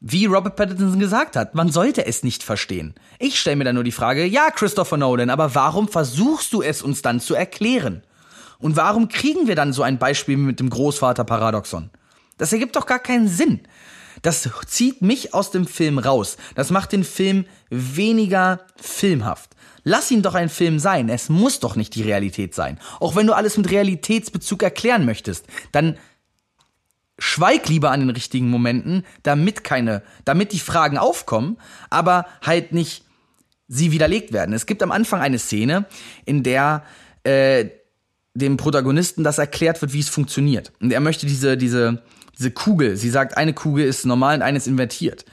wie Robert Pattinson gesagt hat, man sollte es nicht verstehen. Ich stelle mir dann nur die Frage, ja, Christopher Nolan, aber warum versuchst du es uns dann zu erklären? Und warum kriegen wir dann so ein Beispiel mit dem Großvater-Paradoxon? Das ergibt doch gar keinen Sinn. Das zieht mich aus dem Film raus. Das macht den Film weniger filmhaft. Lass ihn doch ein Film sein. Es muss doch nicht die Realität sein. Auch wenn du alles mit Realitätsbezug erklären möchtest, dann schweig lieber an den richtigen Momenten, damit keine, damit die Fragen aufkommen, aber halt nicht sie widerlegt werden. Es gibt am Anfang eine Szene, in der äh, dem Protagonisten das erklärt wird, wie es funktioniert. Und er möchte diese, diese, diese Kugel, sie sagt, eine Kugel ist normal und eine ist invertiert.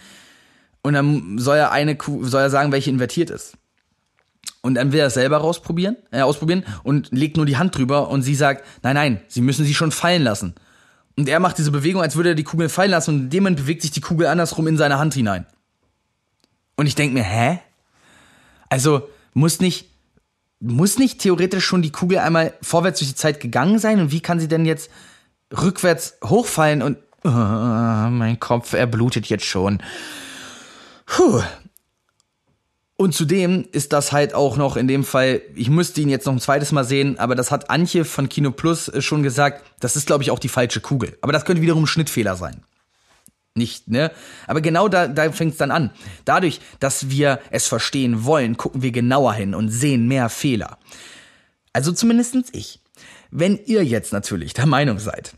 Und dann soll er eine Kugel, soll er sagen, welche invertiert ist. Und dann will er es selber rausprobieren, äh, ausprobieren und legt nur die Hand drüber und sie sagt, nein, nein, sie müssen sie schon fallen lassen. Und er macht diese Bewegung, als würde er die Kugel fallen lassen und in dem Moment bewegt sich die Kugel andersrum in seine Hand hinein. Und ich denke mir, hä? Also muss nicht, muss nicht theoretisch schon die Kugel einmal vorwärts durch die Zeit gegangen sein? Und wie kann sie denn jetzt rückwärts hochfallen und oh, mein Kopf, er blutet jetzt schon. Puh. Und zudem ist das halt auch noch in dem Fall, ich müsste ihn jetzt noch ein zweites Mal sehen, aber das hat Antje von Kino Plus schon gesagt, das ist glaube ich auch die falsche Kugel. Aber das könnte wiederum ein Schnittfehler sein nicht, ne? Aber genau da, da fängt es dann an. Dadurch, dass wir es verstehen wollen, gucken wir genauer hin und sehen mehr Fehler. Also zumindestens ich. Wenn ihr jetzt natürlich der Meinung seid,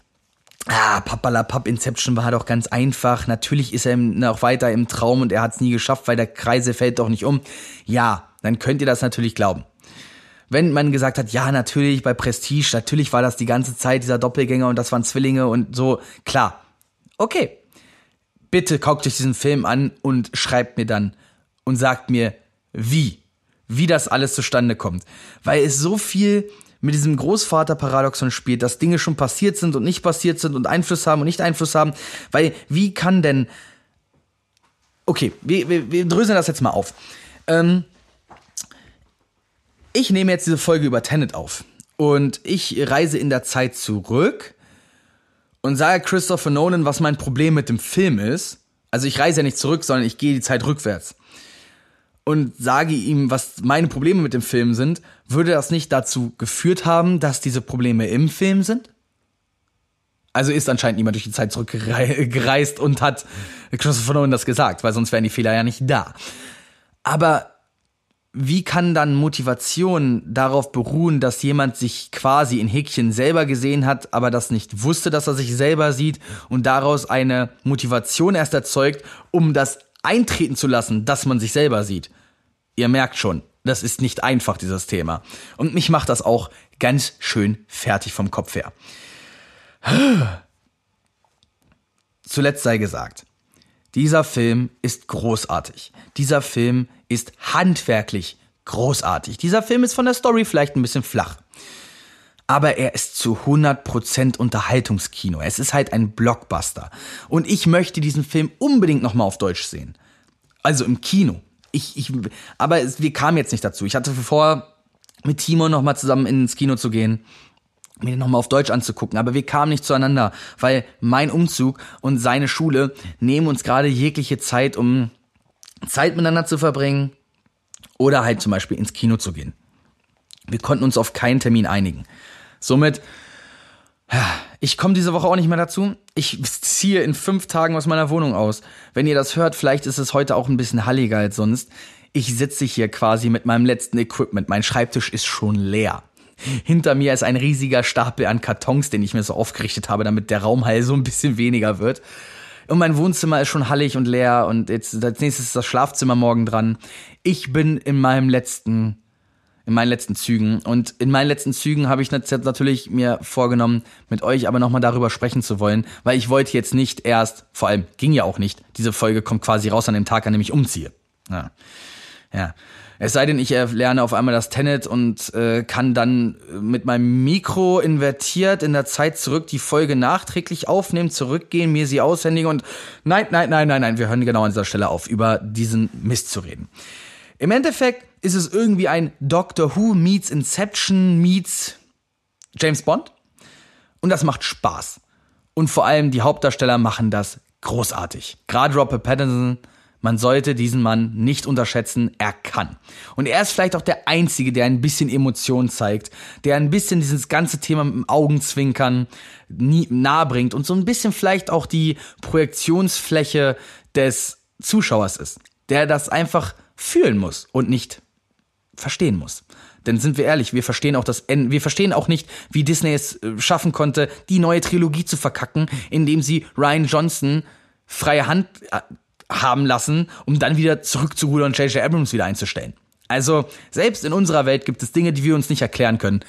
ah, Papalapap Inception war doch ganz einfach, natürlich ist er noch weiter im Traum und er hat es nie geschafft, weil der Kreise fällt doch nicht um. Ja, dann könnt ihr das natürlich glauben. Wenn man gesagt hat, ja, natürlich bei Prestige, natürlich war das die ganze Zeit dieser Doppelgänger und das waren Zwillinge und so, klar. Okay, bitte guckt euch diesen Film an und schreibt mir dann und sagt mir, wie, wie das alles zustande kommt. Weil es so viel mit diesem Großvater-Paradoxon spielt, dass Dinge schon passiert sind und nicht passiert sind und Einfluss haben und nicht Einfluss haben. Weil wie kann denn. Okay, wir, wir, wir dröseln das jetzt mal auf. Ähm, ich nehme jetzt diese Folge über Tenet auf. Und ich reise in der Zeit zurück und sage Christopher Nolan, was mein Problem mit dem Film ist. Also ich reise ja nicht zurück, sondern ich gehe die Zeit rückwärts. Und sage ihm, was meine Probleme mit dem Film sind, würde das nicht dazu geführt haben, dass diese Probleme im Film sind? Also ist anscheinend niemand durch die Zeit zurückgereist und hat Christopher Nolan das gesagt, weil sonst wären die Fehler ja nicht da. Aber wie kann dann Motivation darauf beruhen, dass jemand sich quasi in Häkchen selber gesehen hat, aber das nicht wusste, dass er sich selber sieht und daraus eine Motivation erst erzeugt, um das eintreten zu lassen, dass man sich selber sieht? Ihr merkt schon, das ist nicht einfach, dieses Thema. Und mich macht das auch ganz schön fertig vom Kopf her. Zuletzt sei gesagt, dieser Film ist großartig. Dieser Film ist handwerklich großartig. Dieser Film ist von der Story vielleicht ein bisschen flach. Aber er ist zu 100% Unterhaltungskino. Es ist halt ein Blockbuster. Und ich möchte diesen Film unbedingt nochmal auf Deutsch sehen. Also im Kino. Ich, ich, aber es, wir kamen jetzt nicht dazu. Ich hatte vor, mit Timo nochmal zusammen ins Kino zu gehen mir nochmal auf Deutsch anzugucken, aber wir kamen nicht zueinander, weil mein Umzug und seine Schule nehmen uns gerade jegliche Zeit, um Zeit miteinander zu verbringen oder halt zum Beispiel ins Kino zu gehen. Wir konnten uns auf keinen Termin einigen. Somit, ich komme diese Woche auch nicht mehr dazu. Ich ziehe in fünf Tagen aus meiner Wohnung aus. Wenn ihr das hört, vielleicht ist es heute auch ein bisschen halliger als sonst. Ich sitze hier quasi mit meinem letzten Equipment. Mein Schreibtisch ist schon leer. Hinter mir ist ein riesiger Stapel an Kartons, den ich mir so aufgerichtet habe, damit der Raumhall so ein bisschen weniger wird. Und mein Wohnzimmer ist schon hallig und leer und jetzt als nächstes ist das Schlafzimmer morgen dran. Ich bin in meinem letzten in meinen letzten Zügen. Und in meinen letzten Zügen habe ich natürlich mir vorgenommen, mit euch aber nochmal darüber sprechen zu wollen, weil ich wollte jetzt nicht erst, vor allem ging ja auch nicht, diese Folge kommt quasi raus an dem Tag, an dem ich umziehe. Ja. ja. Es sei denn, ich lerne auf einmal das Tenet und äh, kann dann mit meinem Mikro invertiert in der Zeit zurück die Folge nachträglich aufnehmen, zurückgehen, mir sie aushändigen und nein, nein, nein, nein, nein, wir hören genau an dieser Stelle auf, über diesen Mist zu reden. Im Endeffekt ist es irgendwie ein Doctor Who meets Inception meets James Bond und das macht Spaß. Und vor allem die Hauptdarsteller machen das großartig. Gerade Robert Pattinson man sollte diesen Mann nicht unterschätzen, er kann. Und er ist vielleicht auch der Einzige, der ein bisschen Emotion zeigt, der ein bisschen dieses ganze Thema mit dem Augenzwinkern nahe bringt und so ein bisschen vielleicht auch die Projektionsfläche des Zuschauers ist, der das einfach fühlen muss und nicht verstehen muss. Denn sind wir ehrlich, wir verstehen auch das Ende, wir verstehen auch nicht, wie Disney es äh, schaffen konnte, die neue Trilogie zu verkacken, indem sie Ryan Johnson freie Hand äh, haben lassen, um dann wieder zurückzurudern und J.J. Abrams wieder einzustellen. Also, selbst in unserer Welt gibt es Dinge, die wir uns nicht erklären können.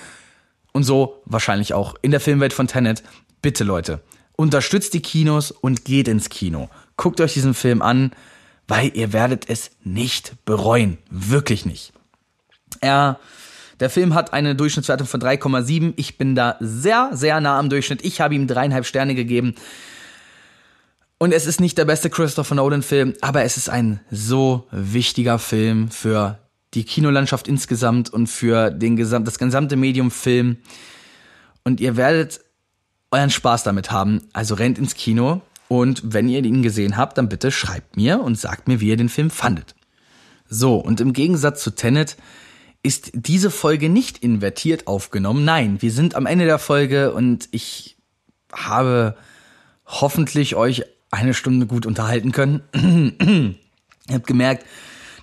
Und so wahrscheinlich auch in der Filmwelt von Tenet. Bitte Leute, unterstützt die Kinos und geht ins Kino. Guckt euch diesen Film an, weil ihr werdet es nicht bereuen. Wirklich nicht. Er, der Film hat eine Durchschnittswertung von 3,7. Ich bin da sehr, sehr nah am Durchschnitt. Ich habe ihm dreieinhalb Sterne gegeben. Und es ist nicht der beste Christopher Nolan-Film, aber es ist ein so wichtiger Film für die Kinolandschaft insgesamt und für den gesam das gesamte Medium Film. Und ihr werdet euren Spaß damit haben. Also rennt ins Kino und wenn ihr ihn gesehen habt, dann bitte schreibt mir und sagt mir, wie ihr den Film fandet. So, und im Gegensatz zu Tenet ist diese Folge nicht invertiert aufgenommen. Nein, wir sind am Ende der Folge und ich habe hoffentlich euch eine Stunde gut unterhalten können. Ihr habt gemerkt,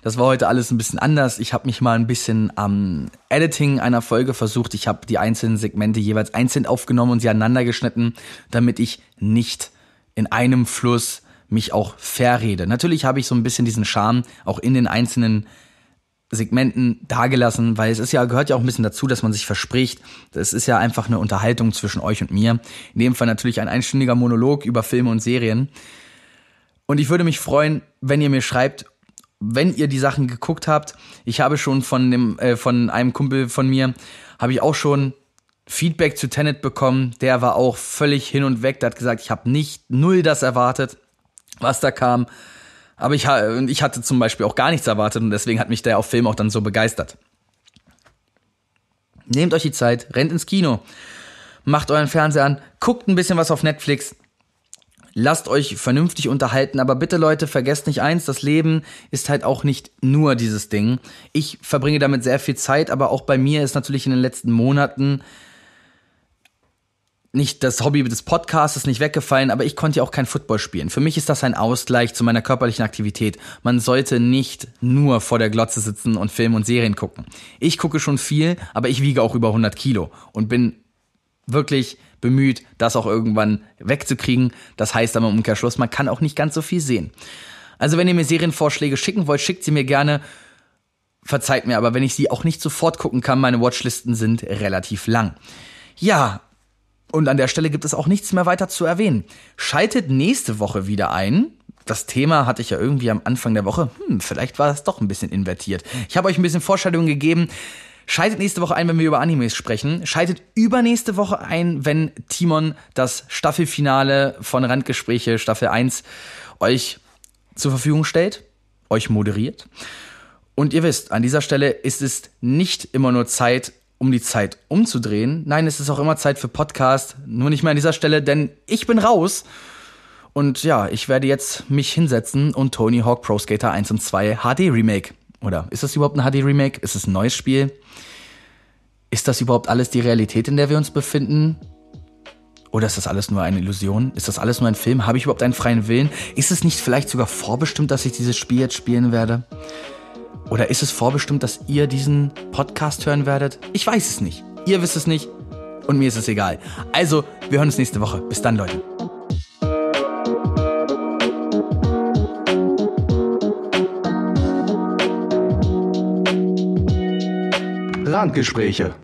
das war heute alles ein bisschen anders. Ich habe mich mal ein bisschen am Editing einer Folge versucht. Ich habe die einzelnen Segmente jeweils einzeln aufgenommen und sie aneinander geschnitten, damit ich nicht in einem Fluss mich auch verrede. Natürlich habe ich so ein bisschen diesen Charme auch in den einzelnen Segmenten dagelassen, weil es ist ja, gehört ja auch ein bisschen dazu, dass man sich verspricht. Es ist ja einfach eine Unterhaltung zwischen euch und mir. In dem Fall natürlich ein einstündiger Monolog über Filme und Serien. Und ich würde mich freuen, wenn ihr mir schreibt, wenn ihr die Sachen geguckt habt, ich habe schon von dem äh, von einem Kumpel von mir habe ich auch schon Feedback zu Tenet bekommen. Der war auch völlig hin und weg. Der hat gesagt, ich habe nicht null das erwartet, was da kam. Aber ich, ich hatte zum Beispiel auch gar nichts erwartet und deswegen hat mich der auf Film auch dann so begeistert. Nehmt euch die Zeit, rennt ins Kino, macht euren Fernseher an, guckt ein bisschen was auf Netflix, lasst euch vernünftig unterhalten, aber bitte Leute, vergesst nicht eins, das Leben ist halt auch nicht nur dieses Ding. Ich verbringe damit sehr viel Zeit, aber auch bei mir ist natürlich in den letzten Monaten nicht das Hobby des Podcasts ist nicht weggefallen, aber ich konnte ja auch kein Football spielen. Für mich ist das ein Ausgleich zu meiner körperlichen Aktivität. Man sollte nicht nur vor der Glotze sitzen und Film und Serien gucken. Ich gucke schon viel, aber ich wiege auch über 100 Kilo und bin wirklich bemüht, das auch irgendwann wegzukriegen. Das heißt aber im Umkehrschluss, man kann auch nicht ganz so viel sehen. Also wenn ihr mir Serienvorschläge schicken wollt, schickt sie mir gerne. Verzeiht mir aber, wenn ich sie auch nicht sofort gucken kann, meine Watchlisten sind relativ lang. Ja, und an der Stelle gibt es auch nichts mehr weiter zu erwähnen. Schaltet nächste Woche wieder ein. Das Thema hatte ich ja irgendwie am Anfang der Woche. Hm, vielleicht war es doch ein bisschen invertiert. Ich habe euch ein bisschen Vorstellungen gegeben. Schaltet nächste Woche ein, wenn wir über Animes sprechen. Schaltet übernächste Woche ein, wenn Timon das Staffelfinale von Randgespräche Staffel 1 euch zur Verfügung stellt, euch moderiert. Und ihr wisst, an dieser Stelle ist es nicht immer nur Zeit, um die Zeit umzudrehen. Nein, es ist auch immer Zeit für Podcast. Nur nicht mehr an dieser Stelle, denn ich bin raus. Und ja, ich werde jetzt mich hinsetzen und Tony Hawk Pro Skater 1 und 2 HD Remake oder ist das überhaupt ein HD-Remake? Ist es ein neues Spiel? Ist das überhaupt alles die Realität, in der wir uns befinden? Oder ist das alles nur eine Illusion? Ist das alles nur ein Film? Habe ich überhaupt einen freien Willen? Ist es nicht vielleicht sogar vorbestimmt, dass ich dieses Spiel jetzt spielen werde? Oder ist es vorbestimmt, dass ihr diesen Podcast hören werdet? Ich weiß es nicht. Ihr wisst es nicht. Und mir ist es egal. Also, wir hören uns nächste Woche. Bis dann, Leute. Randgespräche